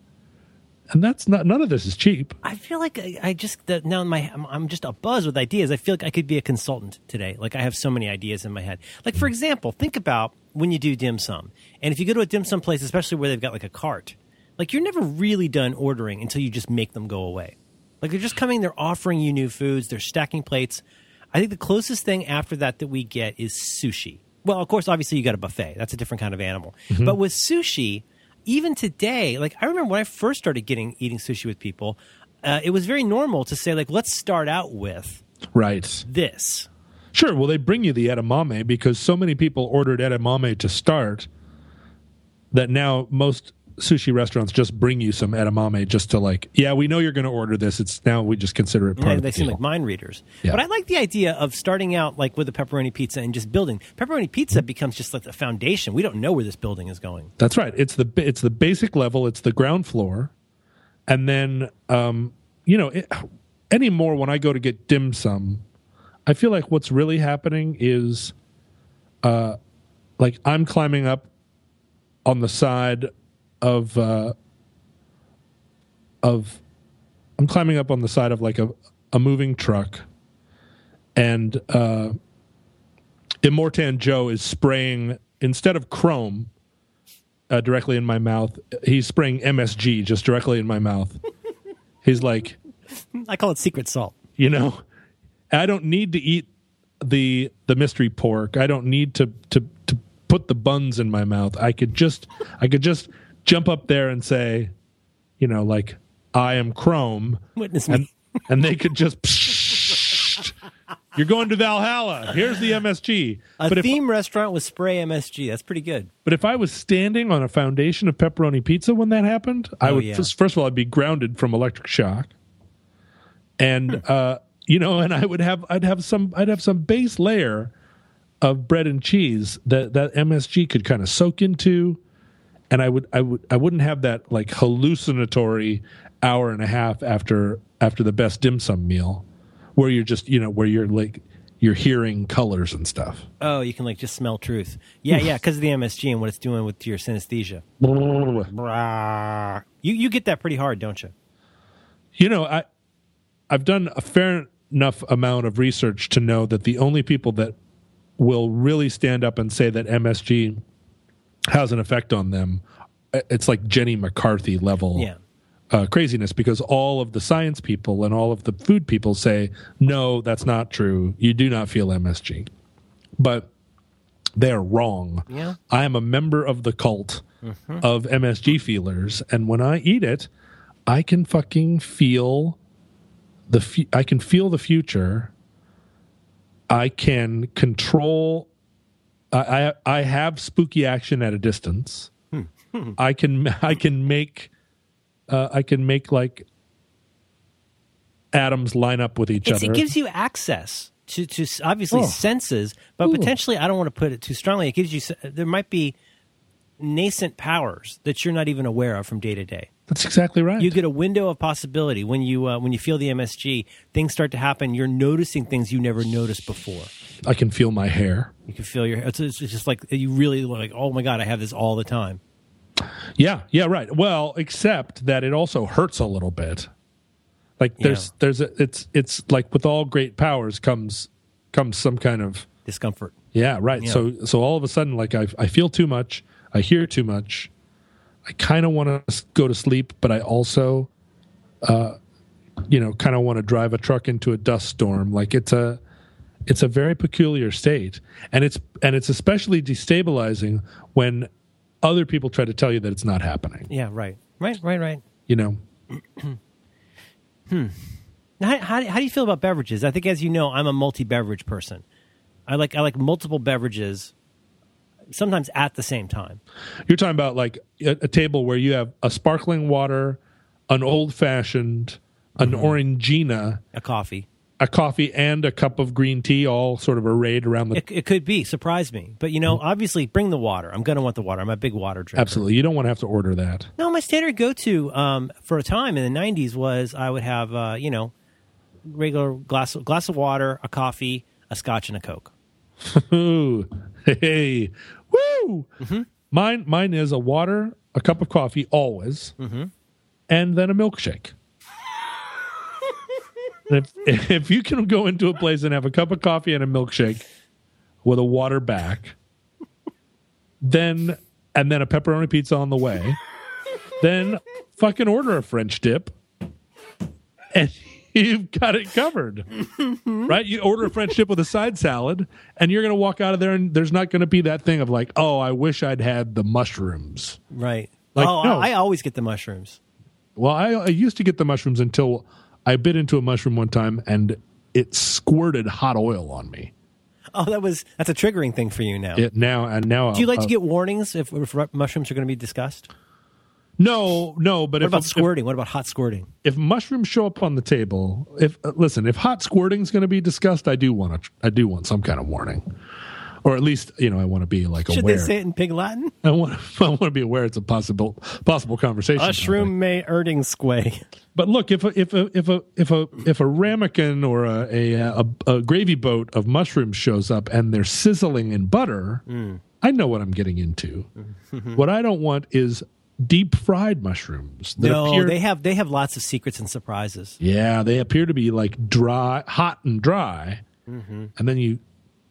And that's not. None of this is cheap. I feel like I, just now my I'm, I'm just a buzz with ideas. I feel like I could be a consultant today. Like I have so many ideas in my head. Like for example, think about when you do dim sum, and if you go to a dim sum place, especially where they've got like a cart, like you're never really done ordering until you just make them go away. Like they're just coming, they're offering you new foods, they're stacking plates. I think the closest thing after that that we get is sushi. Well, of course, obviously you got a buffet. That's a different kind of animal. Mm-hmm. But with sushi, even today, like I remember when I first started getting eating sushi with people, uh, it was very normal to say like, let's start out with Right. this. Sure. Well, they bring you the edamame because so many people ordered edamame to start that now most sushi restaurants just bring you some edamame just to like, yeah, we know you're going to order this. It's now we just consider it part Yeah, of they the seem deal. like mind readers. Yeah. But I like the idea of starting out like with a pepperoni pizza and just building. Pepperoni pizza becomes just like the foundation. We don't know where this building is going. That's right. It's the it's the basic level. It's the ground floor, and then um, you know it, anymore when I go to get dim sum, I feel like what's really happening is, uh, like I'm climbing up on the side of uh, of I'm climbing up on the side of like a a moving truck, and uh, Immortan Joe is spraying instead of chrome uh, directly in my mouth. He's spraying MSG just directly in my mouth. He's like, I call it secret salt. you know, I don't need to eat the the mystery pork. I don't need to to to put the buns in my mouth. I could just I could just jump up there and say, you know, like I am Chrome, Witness and me. and they could just. You're going to Valhalla. Here's the MSG. A but if theme restaurant with spray MSG. That's pretty good. But if I was standing on a foundation of pepperoni pizza when that happened, I Oh, would yeah. first, first of all I'd be grounded from electric shock, and Hmm. uh, you know, and I would have I'd have some I'd have some base layer of bread and cheese that that MSG could kind of soak into, and I would I would I wouldn't have that like hallucinatory hour and a half after after the best dim sum meal, where you're just you know where you're like you're hearing colors and stuff. Oh, you can like just smell truth. Yeah, yeah, because of the MSG and what it's doing with your synesthesia. You you get that pretty hard, don't you? You know, I I've done a fair enough amount of research to know that the only people that will really stand up and say that MSG has an effect on them, uh, it's like Jenny McCarthy level Yeah. uh, craziness because all of the science people and all of the food people say no, that's not true. You do not feel MSG, but they are wrong. Yeah. I am a member of the cult of MSG feelers, and when I eat it, I can fucking feel the. Fu- I can feel the future. I can control. I I, I have spooky action at a distance. I can I can make uh, I can make like atoms line up with each It's, other. it gives you access to, to obviously Oh. senses, but Ooh. potentially, I don't want to put it too strongly. It gives you, there might be nascent powers that you're not even aware of from day to day. That's exactly right. You get a window of possibility when you uh, when you feel the MSG. Things start to happen. You're noticing things you never noticed before. I can feel my hair. You can feel your. It's, it's just like you really like. Oh my god, I have this all the time. Yeah, yeah, right. Well, except that it also hurts a little bit. Like there's Yeah. there's a it's it's like with all great powers comes comes some kind of Discomfort. yeah, right. Yeah. So so all of a sudden like I I feel too much, I hear too much. I kind of want to go to sleep, but I also uh you know, kind of want to drive a truck into a dust storm. Like it's a it's a very peculiar state and it's and it's especially destabilizing when other people try to tell you that it's not happening Yeah. Right. Right. Right. Right. you know Now, How, how, how do you feel about beverages? I think, as you know, I'm a multi-beverage person. I like I like multiple beverages, sometimes at the same time. you're talking about like a, a table where you have a sparkling water an old fashioned, an Mm-hmm. orangina, A coffee. a coffee, and a cup of green tea, all sort of arrayed around the. It, it could be. Surprise me. But, you know, obviously bring the water. I'm going to want the water. I'm a big water drinker. Absolutely, you don't want to have to order that. No, my standard go to um, for a time in the '90s was I would have uh, you know regular glass glass of water, a coffee, a scotch, and a coke. Hey, woo! Mm-hmm. Mine, mine is a water, a cup of coffee, always, Mm-hmm. and then a milkshake. If, if you can go into a place and have a cup of coffee and a milkshake with a water back, then and then a pepperoni pizza on the way, then fucking order a French dip, and you've got it covered. right? You order a French dip with a side salad, and you're going to walk out of there, and there's not going to be that thing of like, oh, I wish I'd had the mushrooms. Right. Like, oh, no. I, I always get the mushrooms. Well, I, I used to get the mushrooms until I bit into a mushroom one time, and it squirted hot oil on me. Oh, that was that's a triggering thing for you now. It now and now. Do you like uh, to get warnings if, if mushrooms are going to be discussed? No, no. But What if, about if squirting? what about hot squirting? if mushrooms show up on the table, if uh, listen, if hot squirting's going to be discussed, I do want to. I do want some kind of warning, or at least you know I want to be like Should aware. Should they say it in pig Latin? I want. I want to be aware it's a possible possible conversation. Mushroom may erding squay. But look, if a if a if a if a if a ramekin or a a, a, a gravy boat of mushrooms shows up and they're sizzling in butter, I know what I'm getting into. what I don't want is deep fried mushrooms. that No, appear- they have they have lots of secrets and surprises. yeah, they appear to be like dry, hot and dry, mm-hmm. and then you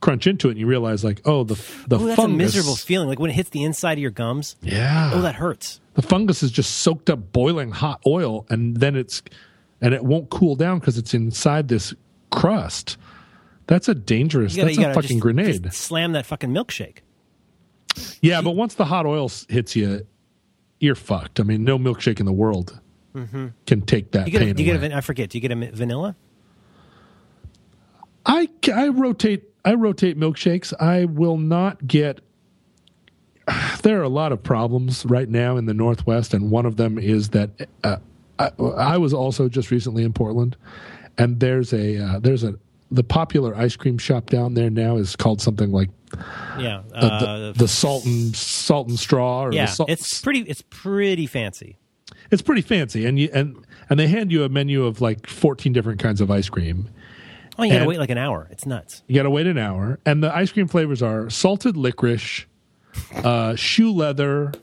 crunch into it and you realize like, oh, the the Oh, that's fungus. a miserable feeling. Like when it hits the inside of your gums. yeah, Oh, that hurts. the fungus is just soaked up boiling hot oil and then it's and it won't cool down because it's inside this crust that's a dangerous gotta, that's a fucking just- grenade just slam that fucking milkshake. yeah but once the hot oil hits you you're fucked i mean no milkshake in the world can take that Mm-hmm. You get, a, you get a, I forget. Do you get a vanilla? I, I rotate I rotate milkshakes. I will not get. There are a lot of problems right now in the Northwest, and one of them is that uh, I, I was also just recently in Portland, and there's a uh, there's a the popular ice cream shop down there now is called something like Yeah. uh, Uh, the, the salt and salt and straw. Or yeah. the salt, It's pretty. It's pretty fancy. it's pretty fancy, and you and and they hand you a menu of like fourteen different kinds of ice cream, Oh, you gotta wait like an hour. It's nuts. You got to wait an hour, and the ice cream flavors are salted licorice, uh, shoe leather,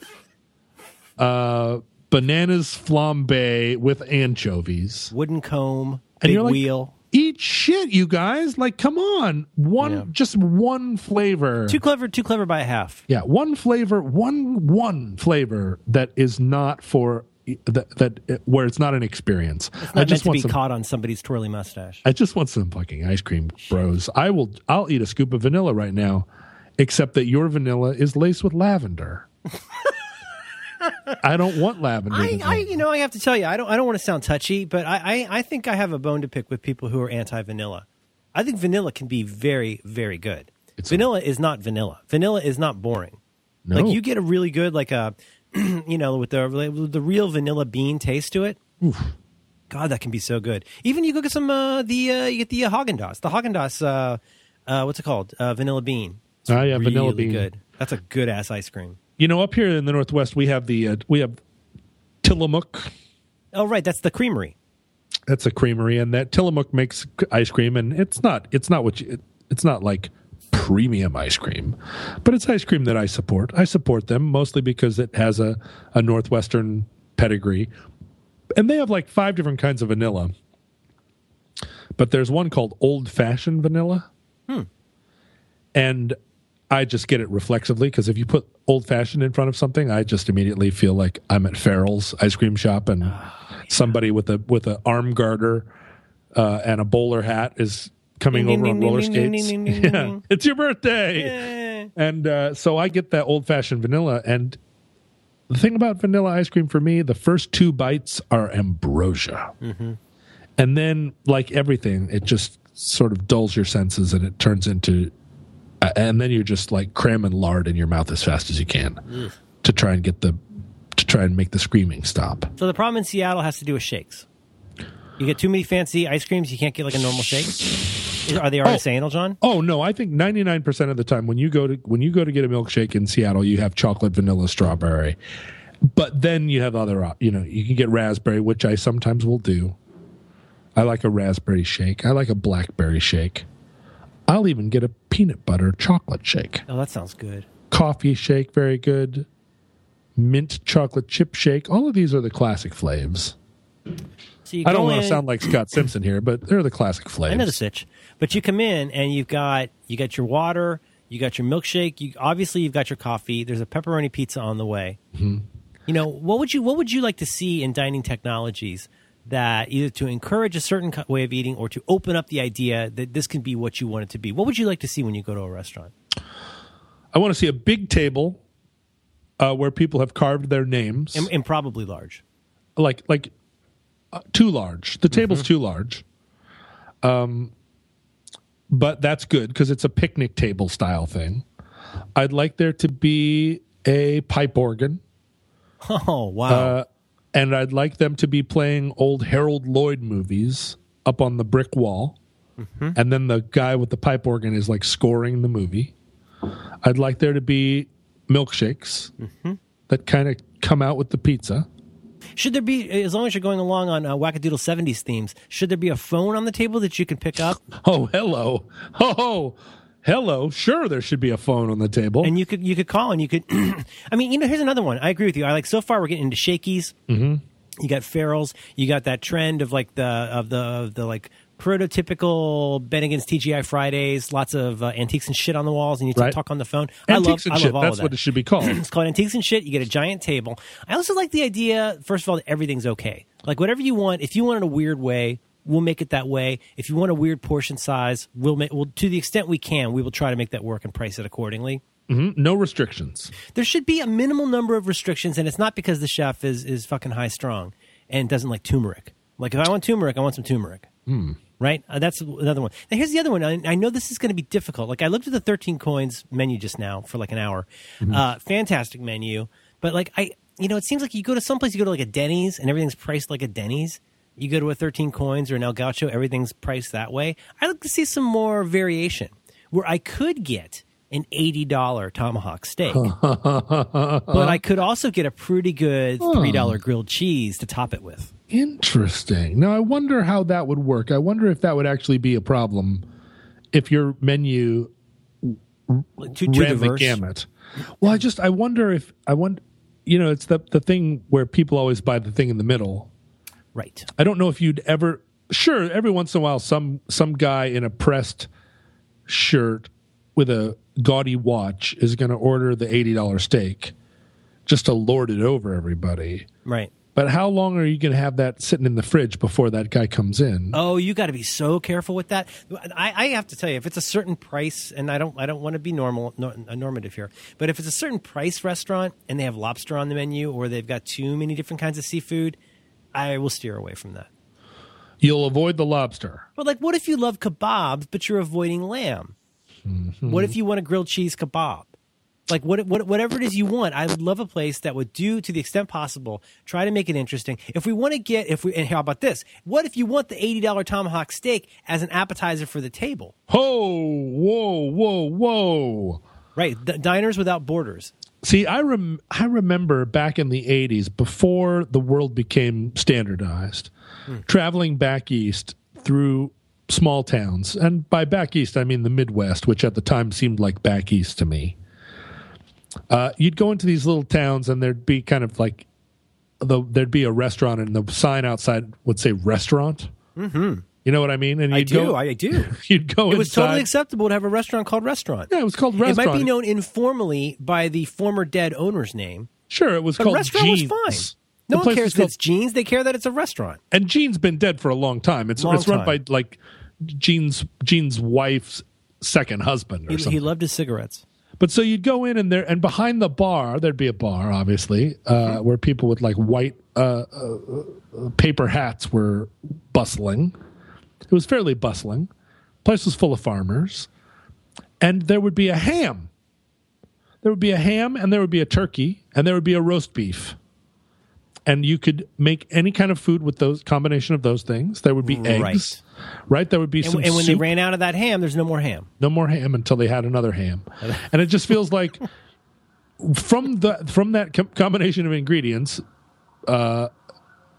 uh, bananas flambe with anchovies, Wooden comb, and big like, wheel. Eat shit, you guys! Like, come on, one Yeah. just one flavor. Too clever. Too clever by a half. yeah, one flavor, one one flavor that is not for that that where it's not an experience. Not I meant just to be some. caught on somebody's twirly mustache. I just want some fucking ice cream, bros. I will. I'll eat a scoop of vanilla right now, except that your vanilla is laced with lavender. I don't want lavender. I. I, you know, I have to tell you, I don't, I don't want to sound touchy, but I, I, I think I have a bone to pick with people who are anti-vanilla. I think vanilla can be very, very good. It's- vanilla is not vanilla. Vanilla is not boring. no. Like you get a really good, like a, you know, with the with the real vanilla bean taste to it. God, that can be so good. Even you go get some uh, the uh, you get the uh, Haagen Dazs, the Haagen Dazs, uh, uh, what's it called? Uh, vanilla bean. It's Ah, yeah, vanilla bean. Good. That's a good ass ice cream. You know, up here in the northwest, we have the uh, we have Tillamook. Oh right, that's the creamery. That's a creamery, and that Tillamook makes ice cream, and it's not it's not what you, it, it's not like premium ice cream, but it's ice cream that I support. I support them mostly because it has a a northwestern pedigree, and they have like five different kinds of vanilla. But there's one called old fashioned vanilla, and I just get it reflexively because if you put old fashioned in front of something, I just immediately feel like I'm at Farrell's ice cream shop and somebody with a with a arm garter uh, and a bowler hat is coming Ding, over ding, on ding, roller skates. Yeah, it's your birthday, Eh. and uh, so I get that old fashioned vanilla. And the thing about vanilla ice cream for me, the first two bites are ambrosia, Mm-hmm. and then like everything, it just sort of dulls your senses and it turns into Uh, and then you're just like cramming lard in your mouth as fast as you can to try and get the to try and make the screaming stop. So the problem in Seattle has to do with shakes. You get too many fancy ice creams, you can't get like a normal shake. Are they artisanal, oh. John? Oh no, I think 99% of the time when you go to when you go to get a milkshake in Seattle, you have chocolate, vanilla, strawberry. But then you have other you know, you can get raspberry, which I sometimes will do. I like a raspberry shake. I like a blackberry shake. I'll even get a peanut butter chocolate shake. Oh, that sounds good. Coffee shake, very good. Mint chocolate chip shake. All of these are the classic flavors. So I don't want to sound like Scott Simpson here, but they're the classic flavors. I know the sitch, but you come in and you've got you got your water, you got your milkshake. You obviously you've got your coffee. There's a pepperoni pizza on the way. Mm-hmm. You know what would you what would you like to see in dining technologies that either to encourage a certain way of eating or to open up the idea that this can be what you want it to be? What would you like to see when you go to a restaurant? I want to see a big table uh, where people have carved their names. And, and probably large. like like uh, too large. The table's too large. Um, but that's good because it's a picnic table style thing. I'd like there to be a pipe organ, Oh wow! uh, and I'd like them to be playing old Harold Lloyd movies up on the brick wall, and then the guy with the pipe organ is like scoring the movie. I'd like there to be milkshakes that kind of come out with the pizza. Should there be, as long as you're going along on uh, Wackadoodle 70s themes, should there be a phone on the table that you can pick up? Oh, hello. Oh, hello. Sure, there should be a phone on the table. and you could you could call and you could i mean you know here's another one i agree with you i like so far we're getting into Shakey's mm-hmm. you got Farrell's you got that trend of like the of the of the like prototypical bennigan's tgi fridays lots of uh, antiques and shit on the walls and you Right. talk on the phone i love Antiques and i love shit. all That's of that what it should be called. it's called antiques and shit. You get a giant table. I also like the idea, first of all, that everything's okay. Like whatever you want. If you want it a weird way, we'll make it that way. If you want a weird portion size, we'll make. We'll to the extent we can, we will try to make that work and price it accordingly. Mhm. No restrictions. There should be a minimal number of restrictions, and it's not because the chef is is fucking high strung and doesn't like turmeric. Like if I want turmeric, I want some turmeric. Right, uh, that's another one. Now here's the other one. I, I know this is going to be difficult. Like I looked at the thirteen coins menu just now for like an hour. Uh, fantastic menu, but like I, you know, it seems like you go to someplace, you go to like a Denny's, and everything's priced like a Denny's. You go to a thirteen coins or an El Gaucho, everything's priced that way. I'd like to see some more variation, where I could get an eighty dollar tomahawk steak, but I could also get a pretty good three dollar grilled cheese to top it with. Interesting. Now, I wonder how that would work. I wonder if that would actually be a problem if your menu To, to ran the gamut. Well, I just I wonder if I wonder. You know, it's the the thing where people always buy the thing in the middle. Right. I don't know if you'd ever. Sure, every once in a while, some some guy in a pressed shirt with a gaudy watch is going to order the eighty dollar steak just to lord it over everybody. Right. But how long are you going to have that sitting in the fridge before that guy comes in? Oh, you got to be so careful with that. I, I have to tell you, if it's a certain price, and I don't, I don't want to be normal, no, normative here, but if it's a certain price restaurant and they have lobster on the menu, or they've got too many different kinds of seafood, I will steer away from that. You'll avoid the lobster. But like, what if you love kebabs, but you're avoiding lamb? Mm-hmm. What if you want a grilled cheese kebab? Like what, what, whatever it is you want, I would love a place that would do to the extent possible, try to make it interesting. If we want to get, if we, and how about this? What if you want the eighty dollar tomahawk steak as an appetizer for the table? Ho! Whoa! Whoa! Whoa! Right, D- diners without borders. See, I rem- I remember back in the '80s, before the world became standardized, traveling back east through small towns, and by back east I mean the Midwest, which at the time seemed like back east to me. Uh, you'd go into these little towns, and there'd be kind of like the there'd be a restaurant, and the sign outside would say "restaurant." Mm-hmm. You know what I mean? And I do, go, I do. you'd go. It was inside. totally acceptable to have a restaurant called Restaurant. Yeah, it was called restaurant. It might be known informally by the former dead owner's name, Sure, it was but called restaurant Gene's. was fine. The No one cares was that called- it's Gene's; they care that it's a restaurant. and Gene's been dead for a long time. It's Long it's run time. by like Gene's Gene's wife's second husband or He, something. he loved his cigarettes. but so you'd go in and there and behind the bar there'd be a bar obviously uh, Mm-hmm. where people with like white uh, uh, uh, paper hats were bustling. It was fairly bustling. Place was full of farmers, and there would be a ham. There would be a ham, and there would be a turkey, and there would be a roast beef. and you could make any kind of food with those combination of those things. There would be Right. eggs, right? There would be And, some and when they ran out of that ham, there's no more ham. no more ham until they had another ham, and it just feels like from the from that com- combination of ingredients, uh,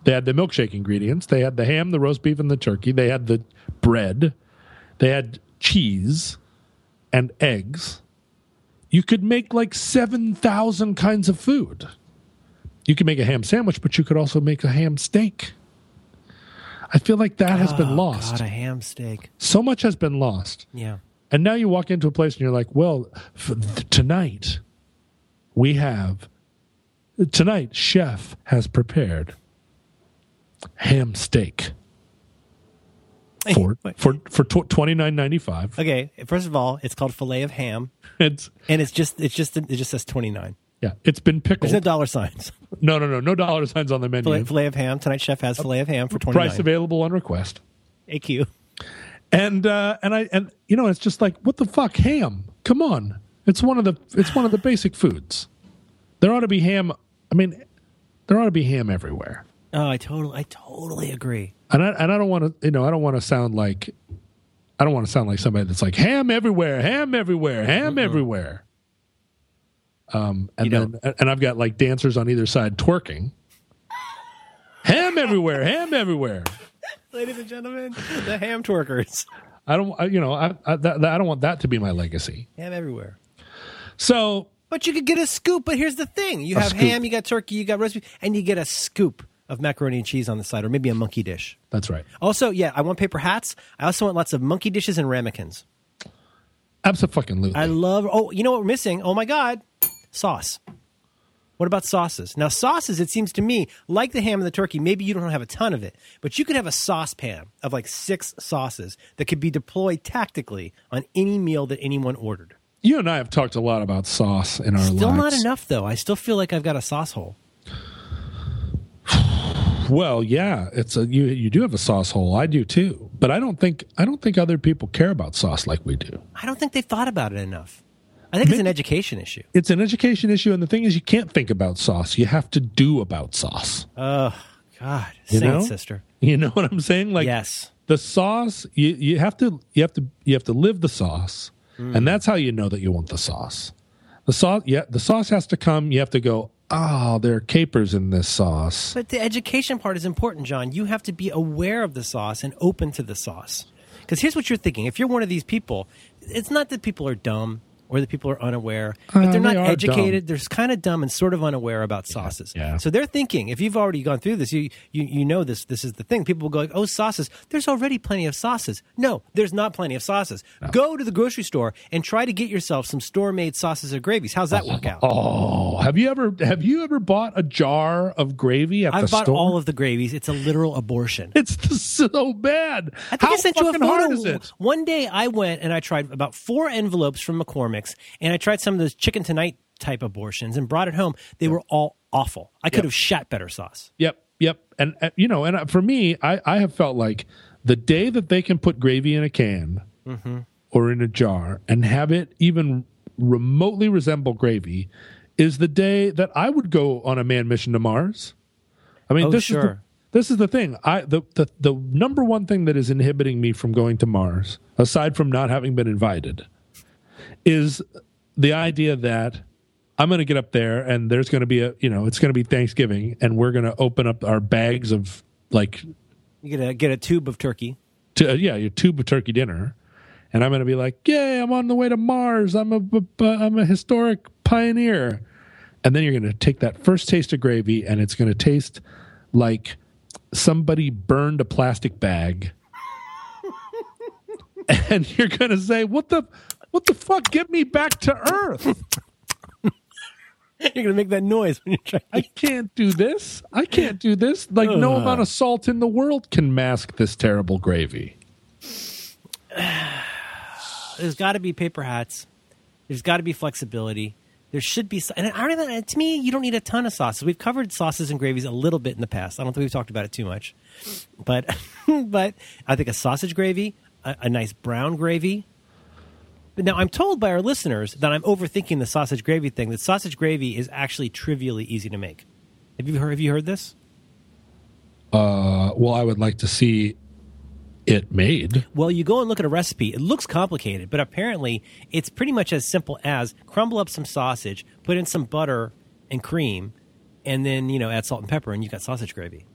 they had the milkshake ingredients. They had the ham, the roast beef, and the turkey. They had the bread. They had cheese and eggs. You could make like seven thousand kinds of food. You could make a ham sandwich, but you could also make a ham steak. I feel like that has been lost. Oh, God, a ham steak. So much has been lost. Yeah. And now you walk into a place and you're like, well, th- tonight we have, tonight, chef has prepared ham steak for for for twenty nine ninety five. Okay, first of all, it's called fillet of ham, It's and it's just it's just it just says twenty nine. yeah, it's been There's no pickled. dollar signs. No, no, no, no dollar signs on the Fillet, menu. fillet of ham. tonight. chef has fillet of ham for twenty Price available on request. AQ. And uh, and I and you know it's just like what the fuck ham? Come on, it's one of the it's one of the basic foods. There ought to be ham. I mean, there ought to be ham everywhere. Oh, I totally I totally agree. And I and I don't want to you know I don't want to sound like I don't want to sound like somebody that's like ham everywhere, ham everywhere, ham everywhere. Um, and You then and I've got like dancers on either side twerking. ham everywhere, ham everywhere. Ladies and gentlemen, the ham twerkers. I don't I, you know I I, that, I don't want that to be my legacy. Ham everywhere. So But you could get a scoop. But here's the thing: you have scoop. ham, you got turkey, you got roast beef, and you get a scoop of macaroni and cheese on the side, or maybe a monkey dish. that's right. Also, yeah, I want paper hats. I also want lots of monkey dishes and ramekins. Absolutely. I love. Oh, you know what we're missing? Oh my god, sauce. What about sauces? Now, sauces, it seems to me, like the ham and the turkey, maybe you don't have a ton of it, but you could have a saucepan of like six sauces that could be deployed tactically on any meal that anyone ordered. you and I have talked a lot about sauce in our Still lives. not enough, though. I still feel like I've got a sauce hole. Well, yeah, it's a you. You do have a sauce hole. I do too, but I don't think I don't think other people care about sauce like we do. I don't think they've thought about it enough. I think it's an education issue. It's an education issue, and the thing is, you can't think about sauce. You have to do about sauce. Oh, God. You know? sister. You know what I'm saying? Like yes. the sauce, you you have to you have to you have to live the sauce, mm. and that's how you know that you want the sauce. The sauce, yeah, the sauce has to come. You have to go. Oh, there are capers in this sauce. But the education part is important, John. You have to be aware of the sauce and open to the sauce. Because here's what you're thinking. If you're one of these people, it's not that people are dumb or that people are unaware, but Uh, they're not educated. They're kind of dumb and sort of unaware about sauces. yeah. So they're thinking, if you've already gone through this, you, you, you know this, this is the thing. People will go like, oh, sauces. There's already plenty of sauces. No, there's not plenty of sauces. Go to the grocery store and try to get yourself some store-made sauces or gravies. How's that work out? Oh, have you ever have you ever bought a jar of gravy at I've the bought all of the gravies. It's a literal abortion. It's so bad. I think How I sent you a photo. One day I went and I tried about four envelopes from And I tried some of those chicken tonight type abortions and brought it home. They were all awful. I could have shat better sauce. Yep, yep. And uh, you know, and uh, for me, I I have felt like the day that they can put gravy in a can Mm-hmm. or in a jar and have it even remotely resemble gravy is the day that I would go on a man mission to Mars. I mean, Oh, this is the, this is the thing. I the, the the number one thing that is inhibiting me from going to Mars, aside from not having been invited, is the idea that I'm going to get up there and there's going to be a you know it's going to be Thanksgiving and we're going to open up our bags of like You're going to get a tube of turkey. to, uh, yeah your tube of turkey dinner, and I'm going to be like yay I'm on the way to Mars. I'm a I'm a historic pioneer, and then you're going to take that first taste of gravy and it's going to taste like somebody burned a plastic bag, and you're going to say what the what the fuck get me back to Earth. You're gonna make that noise when you're trying. I can't do this. I can't do this. Like no amount of salt in the world can mask this terrible gravy. There's got to be paper hats. There's got to be flexibility. There should be, and I don't even, to me, you don't need a ton of sauces. We've covered sauces and gravies a little bit in the past. I don't think we've talked about it too much, but but I think a sausage gravy, a, a nice brown gravy. Now I'm told by our listeners that I'm overthinking the sausage gravy thing. That sausage gravy is actually trivially easy to make. Have you heard? Have you heard this? Uh, well, I would like to see it made. Well, you go and look at a recipe. It looks complicated, but apparently it's pretty much as simple as crumble up some sausage, put in some butter and cream, and then you know add salt and pepper, and you've got sausage gravy.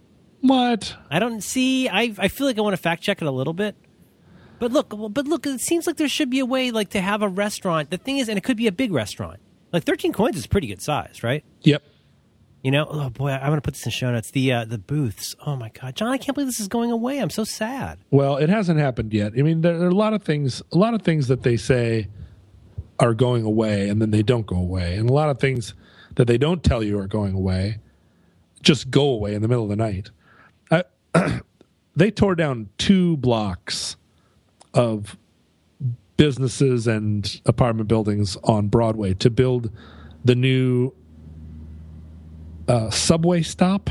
What? I don't see. I I feel like I want to fact check it a little bit. But look, but look, it seems like there should be a way like to have a restaurant. The thing is, and it could be a big restaurant. Like thirteen coins is pretty good size, right? Yep. You know, oh boy, I'm going to put this in show notes. The uh, the booths. Oh my god, John, I can't believe this is going away. I'm so sad. Well, it hasn't happened yet. I mean, there, there, are a lot of things, a lot of things that they say are going away, and then they don't go away, and a lot of things that they don't tell you are going away just go away in the middle of the night. I, they tore down two blocks of businesses and apartment buildings on Broadway to build the new uh, subway stop.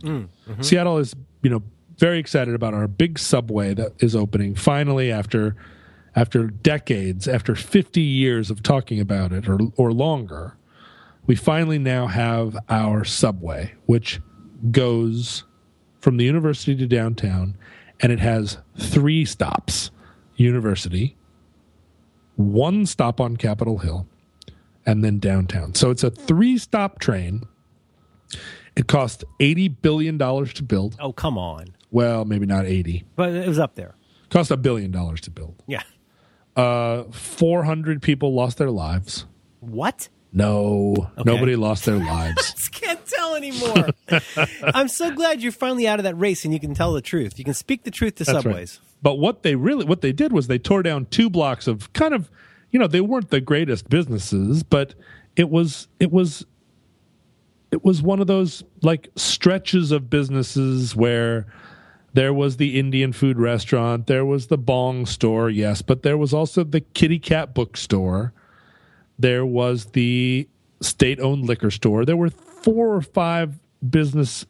Mm, mm-hmm. Seattle is, you know, very excited about our big subway that is opening finally after after decades, after 50 years of talking about it or or longer. We finally now have our subway, which goes from the university to downtown, and it has three stops university, one stop on Capitol Hill, and then downtown. So it's a three stop train it cost eighty billion dollars to build. Oh, come on. Well, maybe not eighty, but it was up there. Cost a billion dollars to build. Yeah. Uh, four hundred people lost their lives. What? No, okay. nobody lost their lives. can't tell anymore. I'm so glad you're finally out of that race and you can tell the truth. You can speak the truth to That's subways. Right. But what they really, what they did was they tore down two blocks of kind of, you know, they weren't the greatest businesses, but it was, it was it was one of those like stretches of businesses where there was the Indian food restaurant, there was the bong store, yes, but there was also the kitty cat bookstore. There was the state owned liquor store. There were four or five business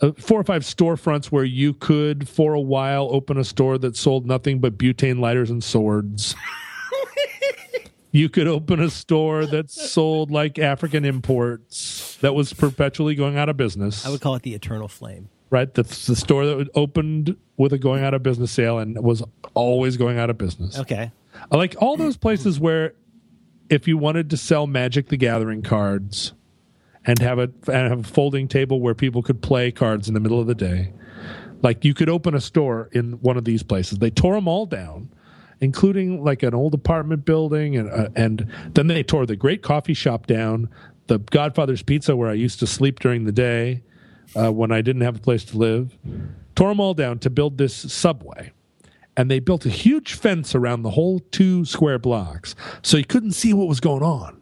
uh, four or five storefronts where you could for a while open a store that sold nothing but butane lighters and swords. you could open a store that sold like African imports that was perpetually going out of business. I would call it the Eternal Flame. Right, the, the store that opened with a going out of business sale and was always going out of business. Okay, like all those places where, if you wanted to sell Magic the Gathering cards, and have a and have a folding table where people could play cards in the middle of the day, like you could open a store in one of these places. They tore them all down including like an old apartment building, and uh, and then they tore the great coffee shop down, the Godfather's Pizza where I used to sleep during the day uh, when I didn't have a place to live, tore them all down to build this subway. And they built a huge fence around the whole two square blocks, so you couldn't see what was going on.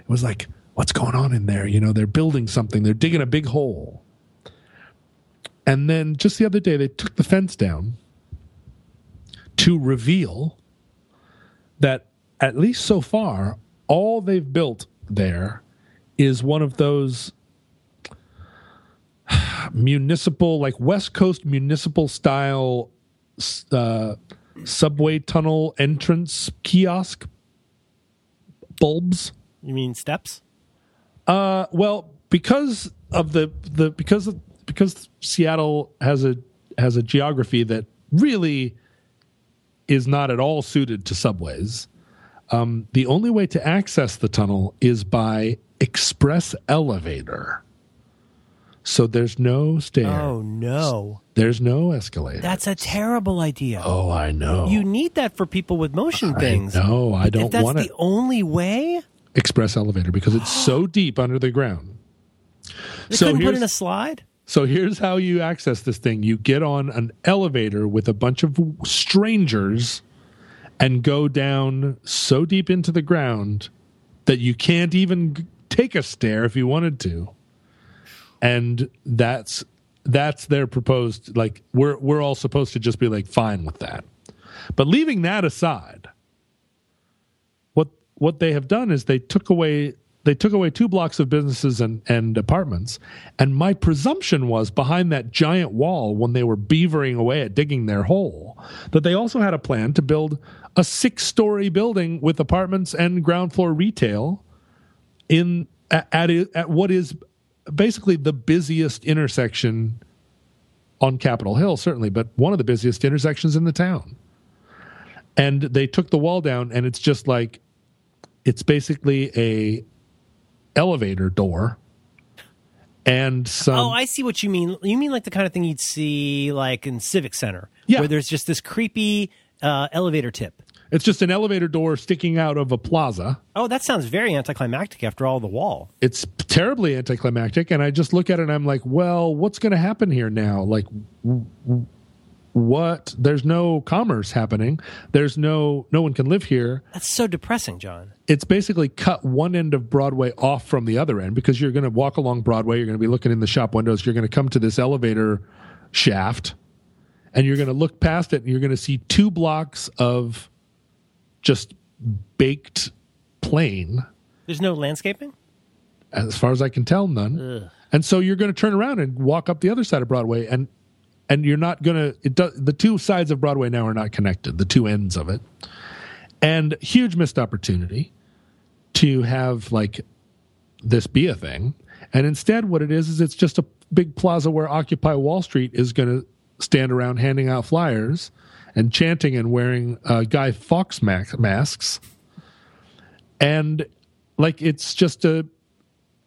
It was like, what's going on in there? You know, they're building something. They're digging a big hole. And then just the other day, they took the fence down to reveal that at least so far, all they've built there is one of those municipal, like West Coast municipal style uh, subway tunnel entrance kiosk bulbs. You mean steps? Uh, well, because of the the because of, because Seattle has a has a geography that really is not at all suited to subways. Um, the only way to access the tunnel is by express elevator. So there's no stair. Oh no. There's no escalator. That's a terrible idea. Oh, I know. You need that for people with motion things. No, I don't that's want it. the only way? Express elevator because it's so deep under the ground. They so couldn't put in a slide? So here's how you access this thing you get on an elevator with a bunch of strangers and go down so deep into the ground that you can't even take a stair if you wanted to. And that's that's their proposed like we're we're all supposed to just be like fine with that. But leaving that aside, what what they have done is they took away they took away two blocks of businesses and, and apartments. And my presumption was behind that giant wall when they were beavering away at digging their hole, that they also had a plan to build a six story building with apartments and ground floor retail in at, at, at what is basically the busiest intersection on Capitol Hill, certainly, but one of the busiest intersections in the town. And they took the wall down, and it's just like it's basically a elevator door and some. Oh, I see what you mean. You mean like the kind of thing you'd see like in Civic Center, Yeah. where there's just this creepy uh, elevator tip. It's just an elevator door sticking out of a plaza. Oh, that sounds very anticlimactic after all the wall. It's terribly anticlimactic, and I just look at it and I'm like, well, what's going to happen here now? Like, what? There's no commerce happening. There's no no one can live here. That's so depressing, John. It's basically cut one end of Broadway off from the other end because you're going to walk along Broadway. You're going to be looking in the shop windows. You're going to come to this elevator shaft, and you're going to look past it, and you're going to see two blocks of just baked plain. There's no landscaping. as far as I can tell, none. And so you're going to turn around and walk up the other side of Broadway, and and you're not going to. It does, the two sides of Broadway now are not connected. The two ends of it, and huge missed opportunity to have like this be a thing. And instead, what it is is it's just a big plaza where Occupy Wall Street is going to stand around handing out flyers and chanting and wearing uh, Guy ma- masks. And like it's just a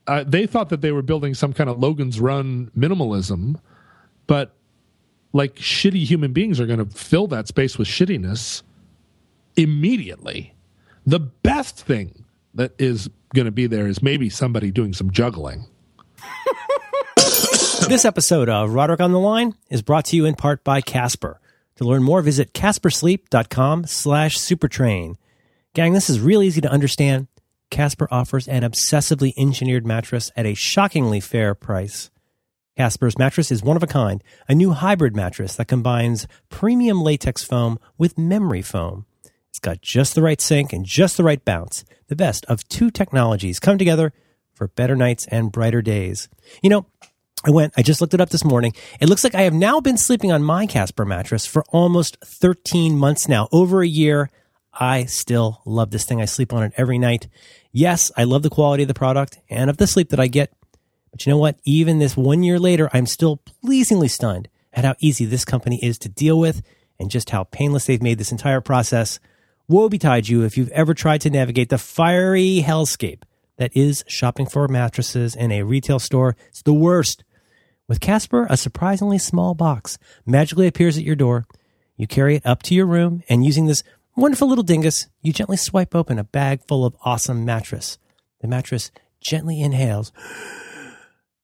uh, they thought that they were building some kind of Logan's Run minimalism, but like shitty human beings are going to fill that space with shittiness immediately. The best thing that is going to be there is maybe somebody doing some juggling. This episode of Roderick on the Line is brought to you in part by Casper. To learn more, visit caspersleep.com slash supertrain. Gang, this is real easy to understand. Casper offers an obsessively engineered mattress at a shockingly fair price. Casper's mattress is one of a kind, a new hybrid mattress that combines premium latex foam with memory foam. It's got just the right sink and just the right bounce. The best of two technologies come together for better nights and brighter days. You know, I went, I just looked it up this morning. It looks like I have now been sleeping on my Casper mattress for almost 13 months now, over a year. I still love this thing. I sleep on it every night. Yes, I love the quality of the product and of the sleep that I get. But you know what? Even this one year later, I'm still pleasingly stunned at how easy this company is to deal with and just how painless they've made this entire process. Woe betide you if you've ever tried to navigate the fiery hellscape that is shopping for mattresses in a retail store. It's the worst. With Casper, a surprisingly small box magically appears at your door. You carry it up to your room, and using this wonderful little dingus, you gently swipe open a bag full of awesome mattress. The mattress gently inhales,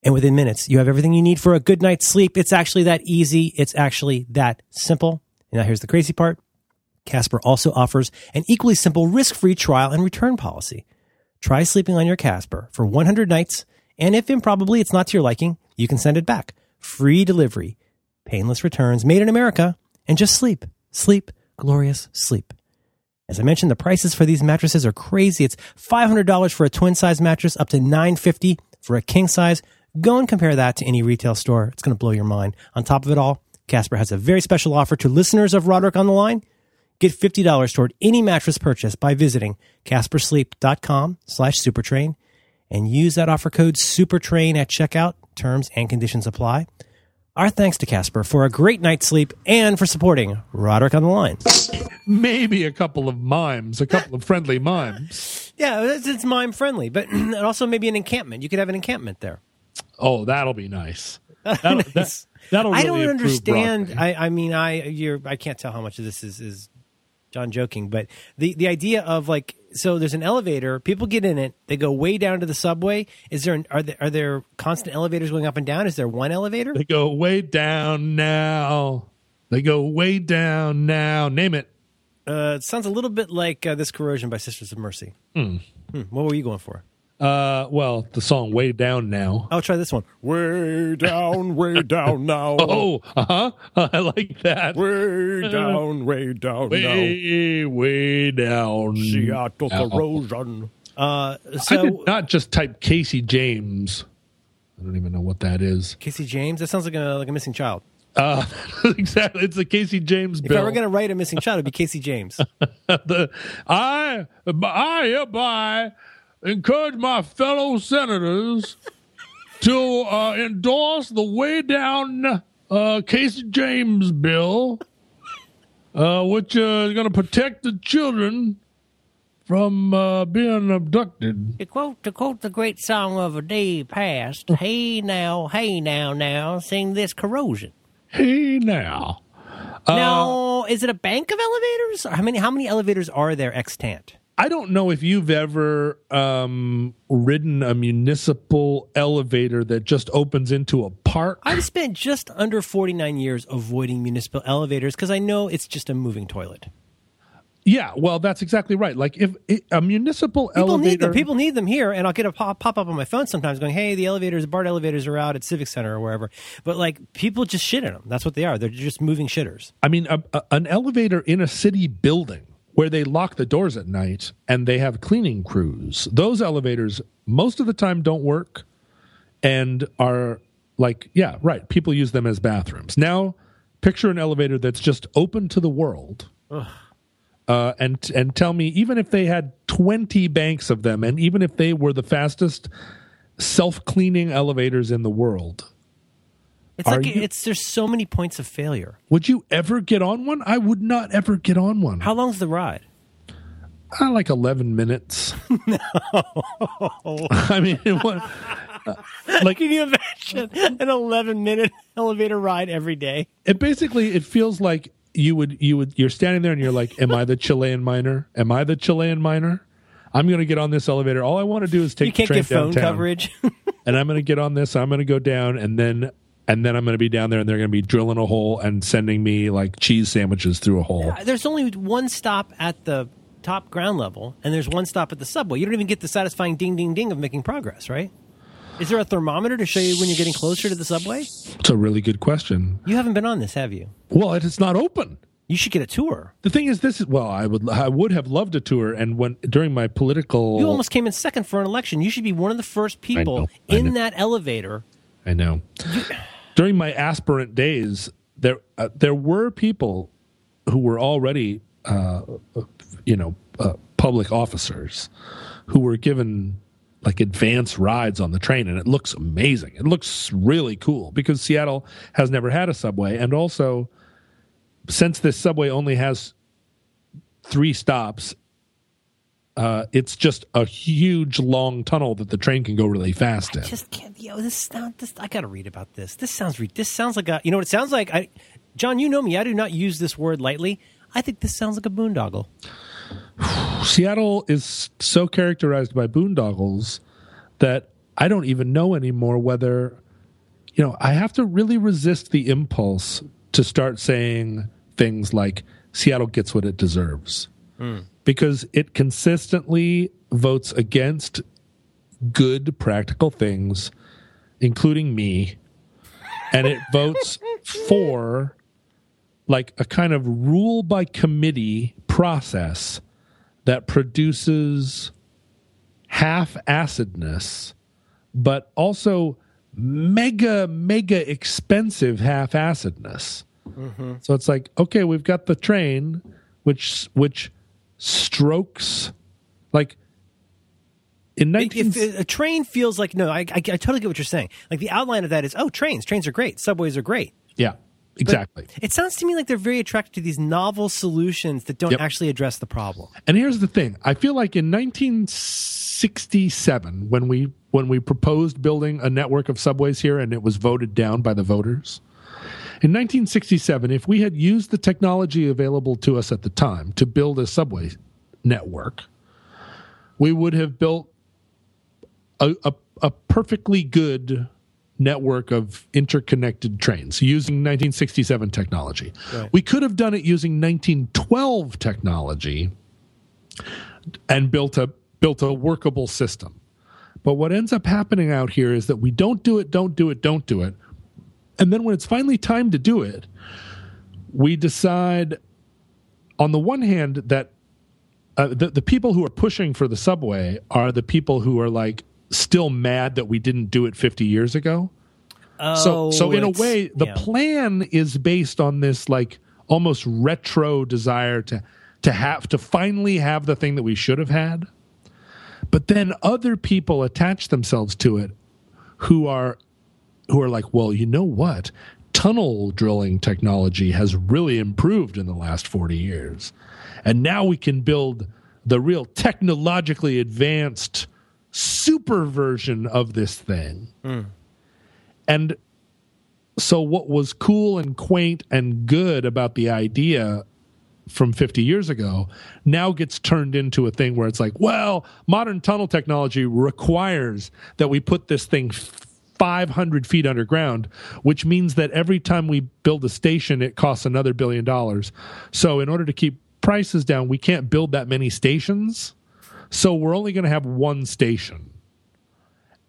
and within minutes, you have everything you need for a good night's sleep. It's actually that easy. It's actually that simple. Now, here's the crazy part Casper also offers an equally simple risk free trial and return policy. Try sleeping on your Casper for 100 nights, and if improbably it's not to your liking, you can send it back. Free delivery, painless returns, made in America, and just sleep. Sleep, glorious sleep. As I mentioned, the prices for these mattresses are crazy. It's $500 for a twin size mattress, up to 950 for a king size. Go and compare that to any retail store. It's going to blow your mind. On top of it all, Casper has a very special offer to listeners of Roderick on the Line. Get $50 toward any mattress purchase by visiting caspersleep.com slash supertrain and use that offer code supertrain at checkout. Terms and conditions apply. Our thanks to Casper for a great night's sleep and for supporting Roderick on the Line. Maybe a couple of mimes, a couple of friendly mimes. Yeah, it's, it's mime friendly, but also maybe an encampment. You could have an encampment there. Oh, that'll be nice. That'll, Nice. that, that'll I don't understand. I, I mean, I you're I can't tell how much of this is is John joking, but the the idea of like so there's an elevator, people get in it, they go way down to the subway. Is there an, are there are there constant elevators going up and down? Is there one elevator? They go way down now. They go way down now. Name it. Uh, it sounds a little bit like uh, this corrosion by Sisters of Mercy. Hmm, What were you going for? Uh, well, the song "Way Down Now." I'll try this one. Way down, way down now. Oh, uh huh. I like that. Way down, way down Way, way down. Seattle now. corrosion. Uh, I did not just type Casey James. I don't even know what that is. Casey James. That sounds like a like a missing child. Uh, exactly. It's a Casey James If bill. I were going to write a missing child, it'd be Casey James. the, I, I hereby encourage my fellow senators to uh, endorse the way down uh, Casey James bill, uh, which uh, is going to protect the children from uh, being abducted. To quote to quote the great song of a day past, "Hey now, hey now, now, sing this corrosion." Hey now. Uh, now, is it a bank of elevators? How many how many elevators are there extant? I don't know if you've ever um, ridden a municipal elevator that just opens into a park. I've spent just under 49 years avoiding municipal elevators because I know it's just a moving toilet. Yeah, well, that's exactly right. Like if a municipal people elevator, need them. People need them here, and I'll get a pop, pop up on my phone sometimes, going, "Hey, the elevators, BART elevators are out at Civic Center or wherever." But like, people just shit in them. That's what they are. They're just moving shitters. I mean, a, a, an elevator in a city building where they lock the doors at night and they have cleaning crews. Those elevators most of the time don't work and are like, yeah, right. People use them as bathrooms. Now, picture an elevator that's just open to the world. Uh, and and tell me, even if they had twenty banks of them, and even if they were the fastest self cleaning elevators in the world, it's Are like you, it's there's so many points of failure. Would you ever get on one? I would not ever get on one. How long's the ride? Uh, like eleven minutes. no, I mean, it was, uh, like can you imagine an eleven minute elevator ride every day? It basically it feels like you would you would you're standing there and you're like, "Am I the Chilean miner? Am I the Chilean miner?" I'm going to get on this elevator. All I want to do is take you can't get phone downtown, coverage, and I'm going to get on this. I'm going to go down, and then and then I'm going to be down there and they're going to be drilling a hole and sending me like cheese sandwiches through a hole. There's only one stop at the top ground level and there's one stop at the subway. You don't even get the satisfying ding ding ding of making progress, right? Is there a thermometer to show you when you're getting closer to the subway? It's a really good question. You haven't been on this, have you? Well, it's not open. You should get a tour. The thing is, this is well, I would I would have loved a tour, and when during my political, you almost came in second for an election. You should be one of the first people I know, I in know. that elevator. I know. You, during my aspirant days, there uh, there were people who were already, uh, you know, uh, public officers who were given like advanced rides on the train, and it looks amazing. It looks really cool because Seattle has never had a subway, and also since this subway only has three stops uh, it's just a huge long tunnel that the train can go really fast I in. Just can't. Yo, this not this. I got to read about this. This sounds. This sounds like a. You know what it sounds like? I, John, you know me. I do not use this word lightly. I think this sounds like a boondoggle. Seattle is so characterized by boondoggles that I don't even know anymore whether, you know, I have to really resist the impulse to start saying things like Seattle gets what it deserves. Mm because it consistently votes against good practical things, including me, and it votes for like a kind of rule by committee process that produces half acidness, but also mega, mega expensive half acidness. Mm-hmm. So it's like, okay, we've got the train, which which strokes. Like in 19 if a train feels like no I, I, I, totally get what you're saying. Like the outline of that is oh trains. Trains are great. Subways are great. Yeah exactly. but it sounds to me like they're very attracted to these novel solutions that don't yep. actually address the problem. And here's the thing. I feel like in 1967 when we when we proposed building a network of subways here and it was voted down by the voters in 1967, if we had used the technology available to us at the time to build a subway network, we would have built a, a, a perfectly good network of interconnected trains using 1967 technology. Right. We could have done it using 1912 technology and built a built a workable system. But what ends up happening out here is that we don't do it, don't do it, don't do it. And then when it's finally time to do it, we decide on the one hand that uh, the, the people who are pushing for the subway are the people who are like still mad that we didn't do it 50 years ago. Oh, so, so in a way, the yeah. plan is based on this like almost retro desire to to have to finally have the thing that we should have had. But then other people attach themselves to it who are who are like, well, you know what? tunnel drilling technology has really improved in the last 40 years. And now we can build the real technologically advanced super version of this thing. Mm. And so, what was cool and quaint and good about the idea from 50 years ago now gets turned into a thing where it's like, well, modern tunnel technology requires that we put this thing 500 feet underground, which means that every time we build a station, it costs another billion dollars. So, in order to keep prices down, we can't build that many stations. So, we're only going to have one station,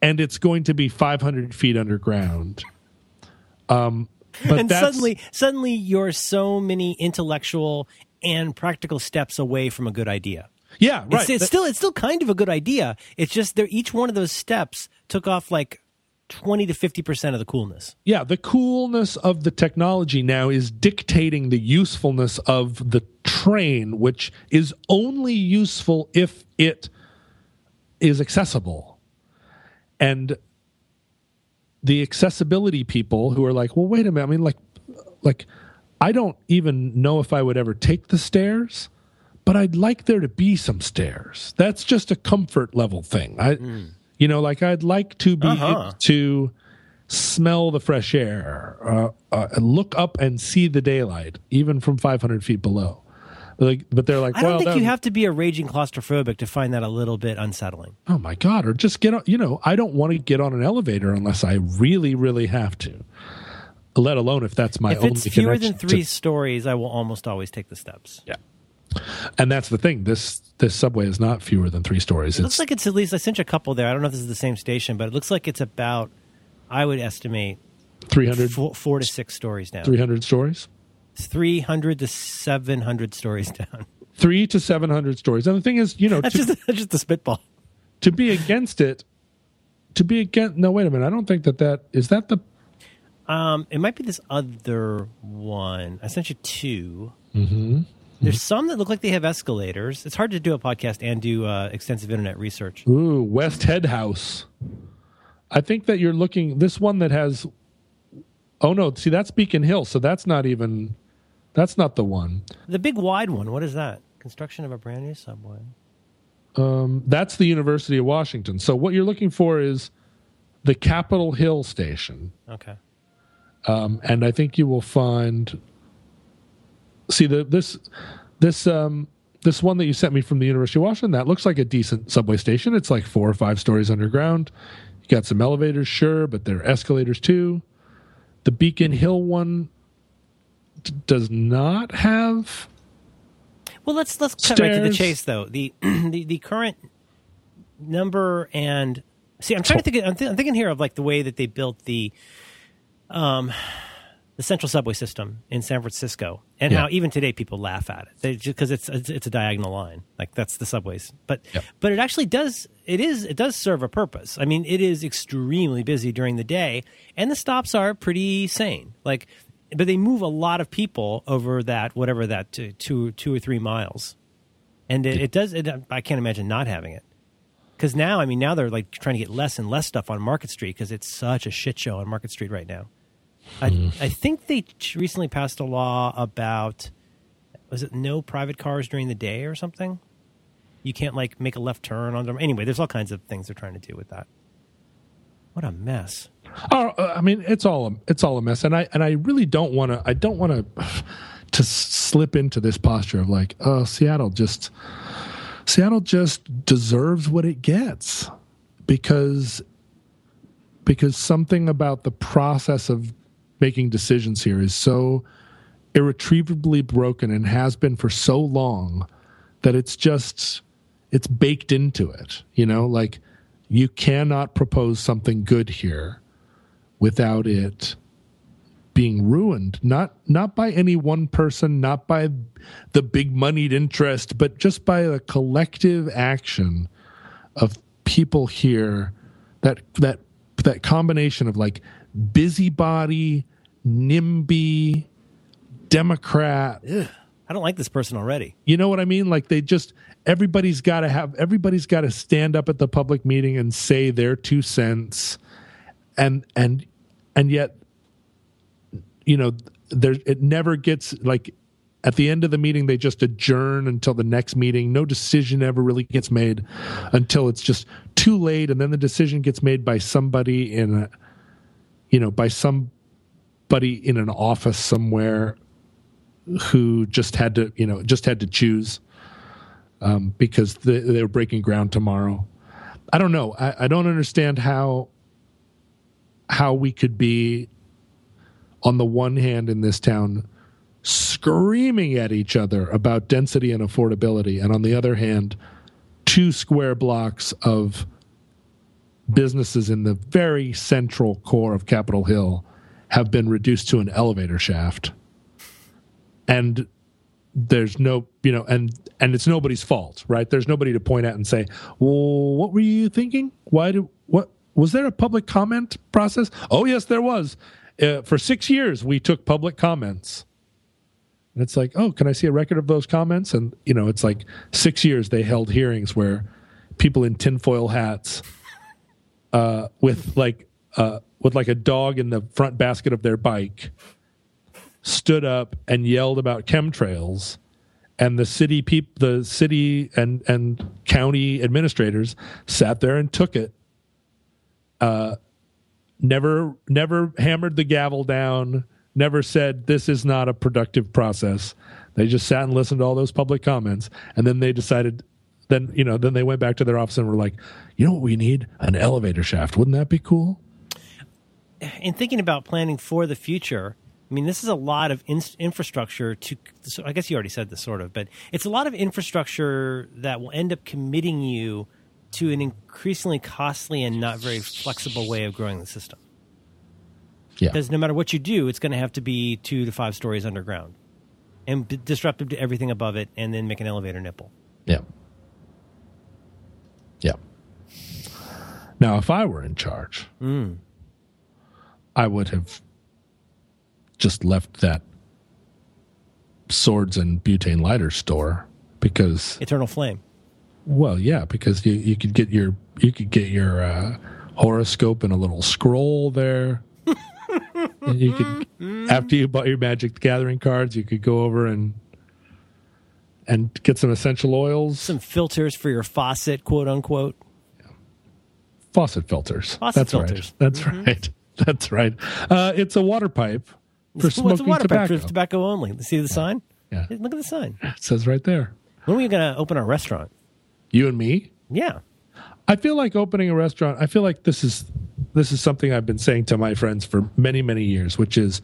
and it's going to be 500 feet underground. Um, and suddenly, suddenly, you're so many intellectual and practical steps away from a good idea. Yeah, right. It's, it's still it's still kind of a good idea. It's just there. Each one of those steps took off like 20 to 50% of the coolness. Yeah, the coolness of the technology now is dictating the usefulness of the train, which is only useful if it is accessible. And the accessibility people who are like, well, wait a minute. I mean, like, like, I don't even know if I would ever take the stairs, but I'd like there to be some stairs. That's just a comfort level thing. I, mm you know, like I'd like to be uh-huh. to smell the fresh air, uh, uh, look up and see the daylight, even from 500 feet below. Like, but they're like, I don't well, think you have to be a raging claustrophobic to find that a little bit unsettling. Oh my god! Or just get on. You know, I don't want to get on an elevator unless I really, really have to. Let alone if that's my. If it's fewer than three to, stories, I will almost always take the steps. Yeah. And that's the thing. This this subway is not fewer than three stories. It looks like it's at least. I sent you a couple there. I don't know if this is the same station, but it looks like it's about. I would estimate three hundred four, four to six stories down. Three hundred stories. Three hundred to seven hundred stories down. Three to seven hundred stories. And the thing is, you know, that's to, just that's just the spitball. To be against it, to be against. No, wait a minute. I don't think that that is that the. Um, it might be this other one. I sent you 2 mm-hmm. There's some that look like they have escalators. It's hard to do a podcast and do uh, extensive internet research. Ooh, West Head House. I think that you're looking this one that has. Oh no! See, that's Beacon Hill, so that's not even. That's not the one. The big wide one. What is that? Construction of a brand new subway. Um, that's the University of Washington. So what you're looking for is the Capitol Hill station. Okay. Um, and I think you will find see the this this um this one that you sent me from the University of Washington that looks like a decent subway station. It's like four or five stories underground. You got some elevators, sure, but there are escalators too. The Beacon Hill one d- does not have. Well, let's let's cut right to the chase though. The the the current number and see, I'm trying to think. I'm, th- I'm thinking here of like the way that they built the um the central subway system in San Francisco, and yeah. how even today people laugh at it because it's, it's, it's a diagonal line, like that's the subways. But yep. but it actually does it is it does serve a purpose. I mean, it is extremely busy during the day, and the stops are pretty sane. Like, but they move a lot of people over that whatever that two two, two or three miles, and it, it does. It, I can't imagine not having it because now I mean now they're like trying to get less and less stuff on Market Street because it's such a shit show on Market Street right now. I, mm. I think they recently passed a law about was it no private cars during the day or something? You can't like make a left turn on them. Anyway, there's all kinds of things they're trying to do with that. What a mess. Oh, uh, I mean, it's all a, it's all a mess, and I and I really don't want to. I don't want to to slip into this posture of like, oh, Seattle just Seattle just deserves what it gets because because something about the process of making decisions here is so irretrievably broken and has been for so long that it's just it's baked into it you know? Like you cannot propose something good here without it being ruined. Not not by any one person not by the big moneyed interest but just by a collective action of people here that that that combination of like busybody, NIMBY, Democrat. Ugh, I don't like this person already. You know what I mean? Like they just everybody's got to have everybody's got to stand up at the public meeting and say their two cents, and and and yet you know, there it never gets like at the end of the meeting they just adjourn until the next meeting no decision ever really gets made until it's just too late and then the decision gets made by somebody in a you know by somebody in an office somewhere who just had to you know just had to choose um, because they, they were breaking ground tomorrow. I don't know. I, I don't understand how how we could be on the one hand in this town screaming at each other about density and affordability, and on the other hand, two square blocks of businesses in the very central core of Capitol Hill have been reduced to an elevator shaft. And there's no, you know, and and it's nobody's fault, right? There's nobody to point at and say, "Well, what were you thinking? Why did what was there a public comment process?" Oh, yes, there was. Uh, for six years, we took public comments. And it's like, oh, can I see a record of those comments? And you know, it's like six years they held hearings where people in tinfoil hats, uh, with like uh, with like a dog in the front basket of their bike, stood up and yelled about chemtrails, and the city peop- the city and and county administrators sat there and took it. Uh, never never hammered the gavel down never said this is not a productive process. They just sat and listened to all those public comments, and then they decided. Then you know, then they went back to their office and were like, "You know what we need? An elevator shaft. Wouldn't that be cool?" In thinking about planning for the future, I mean, this is a lot of in- infrastructure to. So I guess you already said this, sort of, but it's a lot of infrastructure that will end up committing you to an increasingly costly and not very flexible way of growing the system. Yeah. Because no matter what you do, it's going to have to be two to five stories underground and b- disruptive to everything above it, and then make an elevator nipple. Yeah. Yeah. Now, if I were in charge, Mm. I would have just left that swords and butane lighter store because Eternal Flame. Well, yeah, because you, you could get your you could get your uh, horoscope and a little scroll there. and you could after you bought your Magic the Gathering cards, you could go over and and get some essential oils, Some filters for your faucet, quote unquote. faucet filters. Faucet That's filters. right. That's right. That's right. Uh, it's a water pipe for It's- smoking What's a water pipe tobacco. for tobacco only? See the sign? Yeah. Hey, Look at the sign. It says right there. When are we going to open our restaurant? You and me. Yeah. I feel like opening a restaurant. I feel like this is this is something I've been saying to my friends for many many years, which is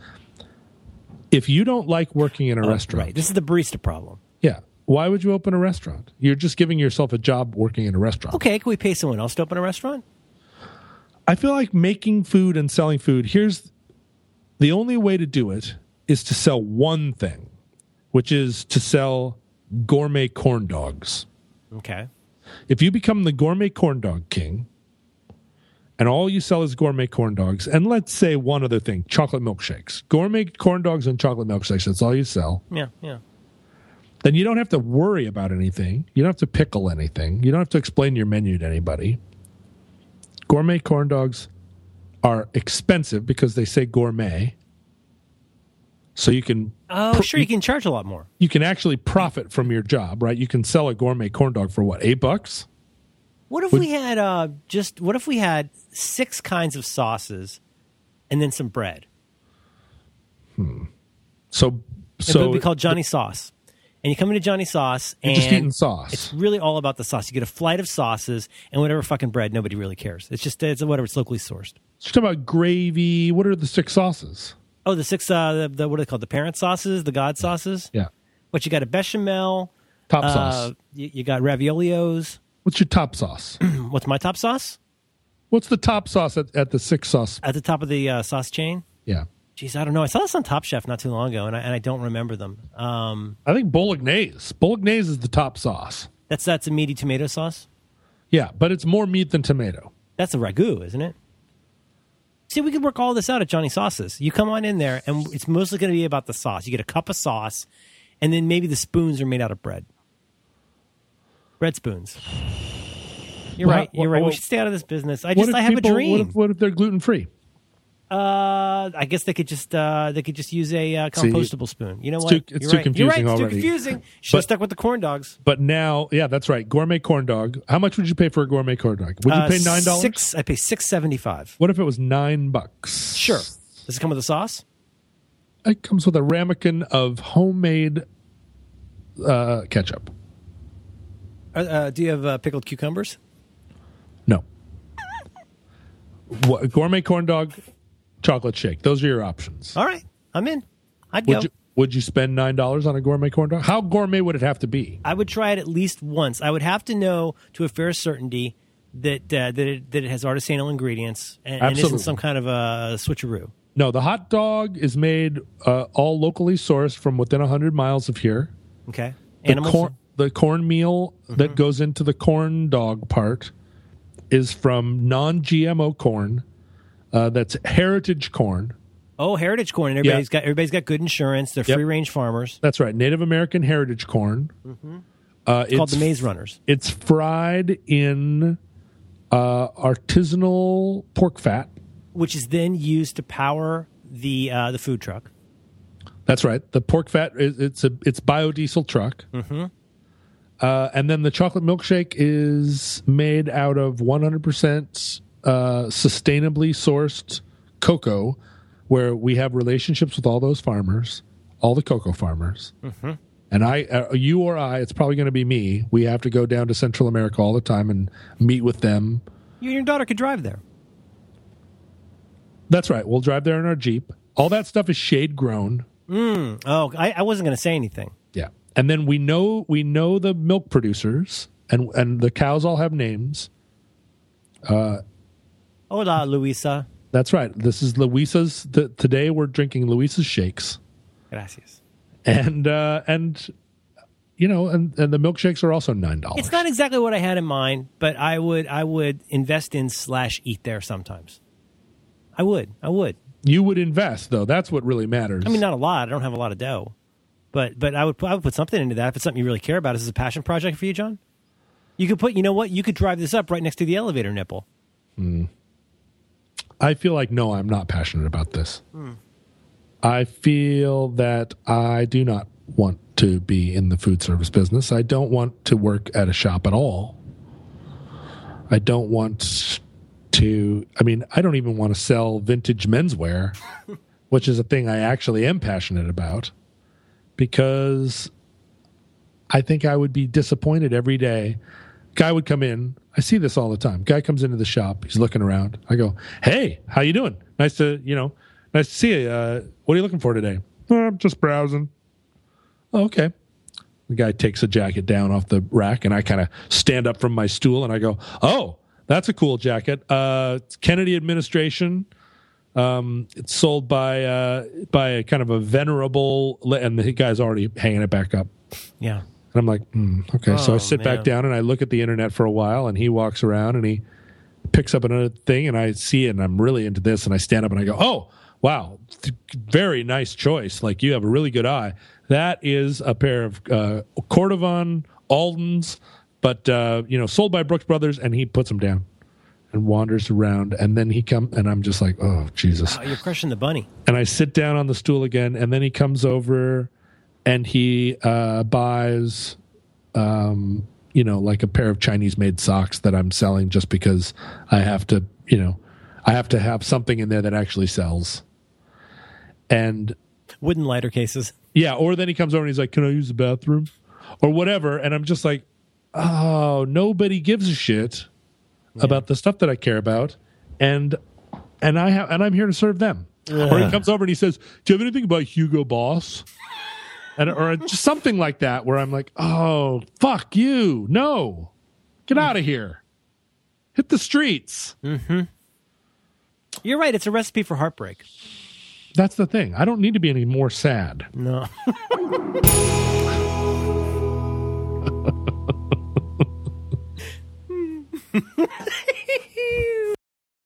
if you don't like working in a Oh, restaurant, Right. This is the barista problem. yeah, why would you open a restaurant? You're just giving yourself a job working in a restaurant. Okay, can we pay someone else to open a restaurant? I feel like making food and selling food. Here's the only way to do it is to sell one thing, which is to sell gourmet corn dogs. Okay. if you become the gourmet corn dog king and all you sell is gourmet corn dogs and let's say one other thing chocolate milkshakes gourmet corn dogs and chocolate milkshakes that's all you sell Yeah, yeah. Then you don't have to worry about anything you don't have to pickle anything you don't have to explain your menu to anybody gourmet corn dogs are expensive because they say gourmet so you can Oh, sure. You can charge a lot more. you can actually profit from your job right you can sell a gourmet corn dog for what eight bucks What if we had uh, just? What if we had six kinds of sauces, and then some bread? so So it so would be called Johnny Sauce. And you come into Johnny Sauce, and You're just eating sauce. It's really all about the sauce. You get a flight of sauces and whatever fucking bread. Nobody really cares. It's just it's whatever. It's locally sourced. Just talking about gravy. What are the six sauces? Oh, the six. Uh, the, the what are they called? The parent sauces, the God sauces. Yeah. What you got? A bechamel. Top Uh, sauce. you, you got raviolios. What's your top sauce? What's my top sauce? What's the top sauce at, at the six sauce? At the top of the uh, sauce chain. Yeah. Jeez, I don't know. I saw this on Top Chef not too long ago, and I, and I don't remember them. Um, I think bolognese. Bolognese is the top sauce. that's that's a meaty tomato sauce. Yeah, but it's more meat than tomato. That's a ragu, isn't it? See, we could work all this out at Johnny Sauces. You come on in there, and it's mostly going to be about the sauce. You get a cup of sauce, and then maybe the spoons are made out of bread. Bread spoons. You're Well, right. You're well, right. well, we should stay out of this business. I just I have people- a dream. What if, what if they're gluten free? Uh, I guess they could just uh, they could just use a uh, See, compostable spoon. You know it's what? too- it's You're too right. You're right. confusing It's already. too confusing. Should have stuck with the corn dogs. But now, yeah, that's right. Gourmet corn dog. How much would you pay for a gourmet corn dog? Would you Uh, pay nine dollars? Six. I pay six seventy five. What if it was nine bucks? Sure. Does it come with a sauce? It comes with a ramekin of homemade uh, ketchup. Uh, uh, do you have uh, pickled cucumbers? No. what, gourmet corn dog, chocolate shake. Those are your options. All right, I'm in. I'd go. Would you would you spend nine dollars on a gourmet corn dog? How gourmet would it have to be? I would try it at least once. I would have to know to a fair certainty that uh, that it, that it has artisanal ingredients and, and isn't some kind of a switcheroo. No, the hot dog is made uh, all locally sourced from within hundred miles of here. Okay, And The animals. Mm-hmm. corn, the cornmeal that goes into the corn dog part is from non-GMO corn. Uh, that's heritage corn. Oh, heritage corn. And everybody's got everybody's got good insurance. They're Yep. free range farmers. That's right, Native American heritage corn. Uh, it's Mm-hmm. Called the Maze Runners. It's fried in uh, artisanal pork fat. which is then used to power the uh, the food truck. That's right. The pork fat is it's a it's biodiesel truck. Mm-hmm. Uh, and then the chocolate milkshake is made out of 100% uh, sustainably sourced cocoa, where we have relationships with all those farmers, all the cocoa farmers. Mm-hmm. And I, uh, you or I, it's probably going to be me. We have to go down to Central America all the time and meet with them. You and your daughter could drive there. That's right. We'll drive there in our Jeep. All that stuff is shade grown. Oh, I, I wasn't going to say anything. Yeah. And then we know we know the milk producers and and the cows all have names. Hola, Luisa. That's right. This is Luisa's the, today we're drinking Luisa's shakes. Gracias. And uh and you know, and, and the milkshakes are also nine dollars. It's not exactly what I had in mind, but I would I would invest in slash eat there sometimes. I would. I would. You would invest though. That's what really matters. I mean, not a lot. I don't have a lot of dough, but but I would I would put something into that if it's something you really care about. Is this a passion project for you, John? You could put. You know what? You could drive this up right next to the elevator nipple. I feel like no, I'm not passionate about this. Hmm. I feel that I do not want to be in the food service business. I don't want to work at a shop at all. I don't want to I mean, I don't even want to sell vintage menswear, which is a thing I actually am passionate about because I think I would be disappointed every day. Guy would come in. I see this all the time. Guy comes into the shop. He's looking around. I go, "Hey, how you doing? Nice to you know, nice to see you. Uh, what are you looking for today? "Oh, I'm just browsing. "Oh, okay. The guy takes a jacket down off the rack, and I kind of stand up from my stool and I go, "Oh, that's a cool jacket. Uh, Kennedy administration. Um, it's sold by uh, by a kind of a venerable, and the guy's already hanging it back up. Yeah. And I'm like, mm, okay. so I Oh, sit man. back down and I look at the internet for a while, and he walks around and he picks up another thing, and I see it, and I'm really into this, and I stand up and I go, oh, wow, very nice choice. Like you have a really good eye. That is a pair of uh, Cordovan Aldens, but uh, you know, sold by Brooks Brothers, and he puts them down and wanders around, and then he come, and I'm just like, oh Jesus Oh, you're crushing the bunny. and I sit down on the stool again, and then he comes over and he uh, buys, um, you know, like a pair of Chinese made socks that I'm selling just because I have to, you know, I have to have something in there that actually sells. And Wooden lighter cases. yeah, or then he comes over and he's like, "Can I use the bathroom?" or whatever, and I'm just like, "Oh, nobody gives a shit about the stuff that I care about." And and I have and I'm here to serve them. Or he comes over and he says, "Do you have anything about Hugo Boss?" And or just something like that where I'm like, "Oh, fuck you. No. Get out of here. Hit the streets." Mm-hmm. You're right. It's a recipe for heartbreak. That's the thing. I don't need to be any more sad. No.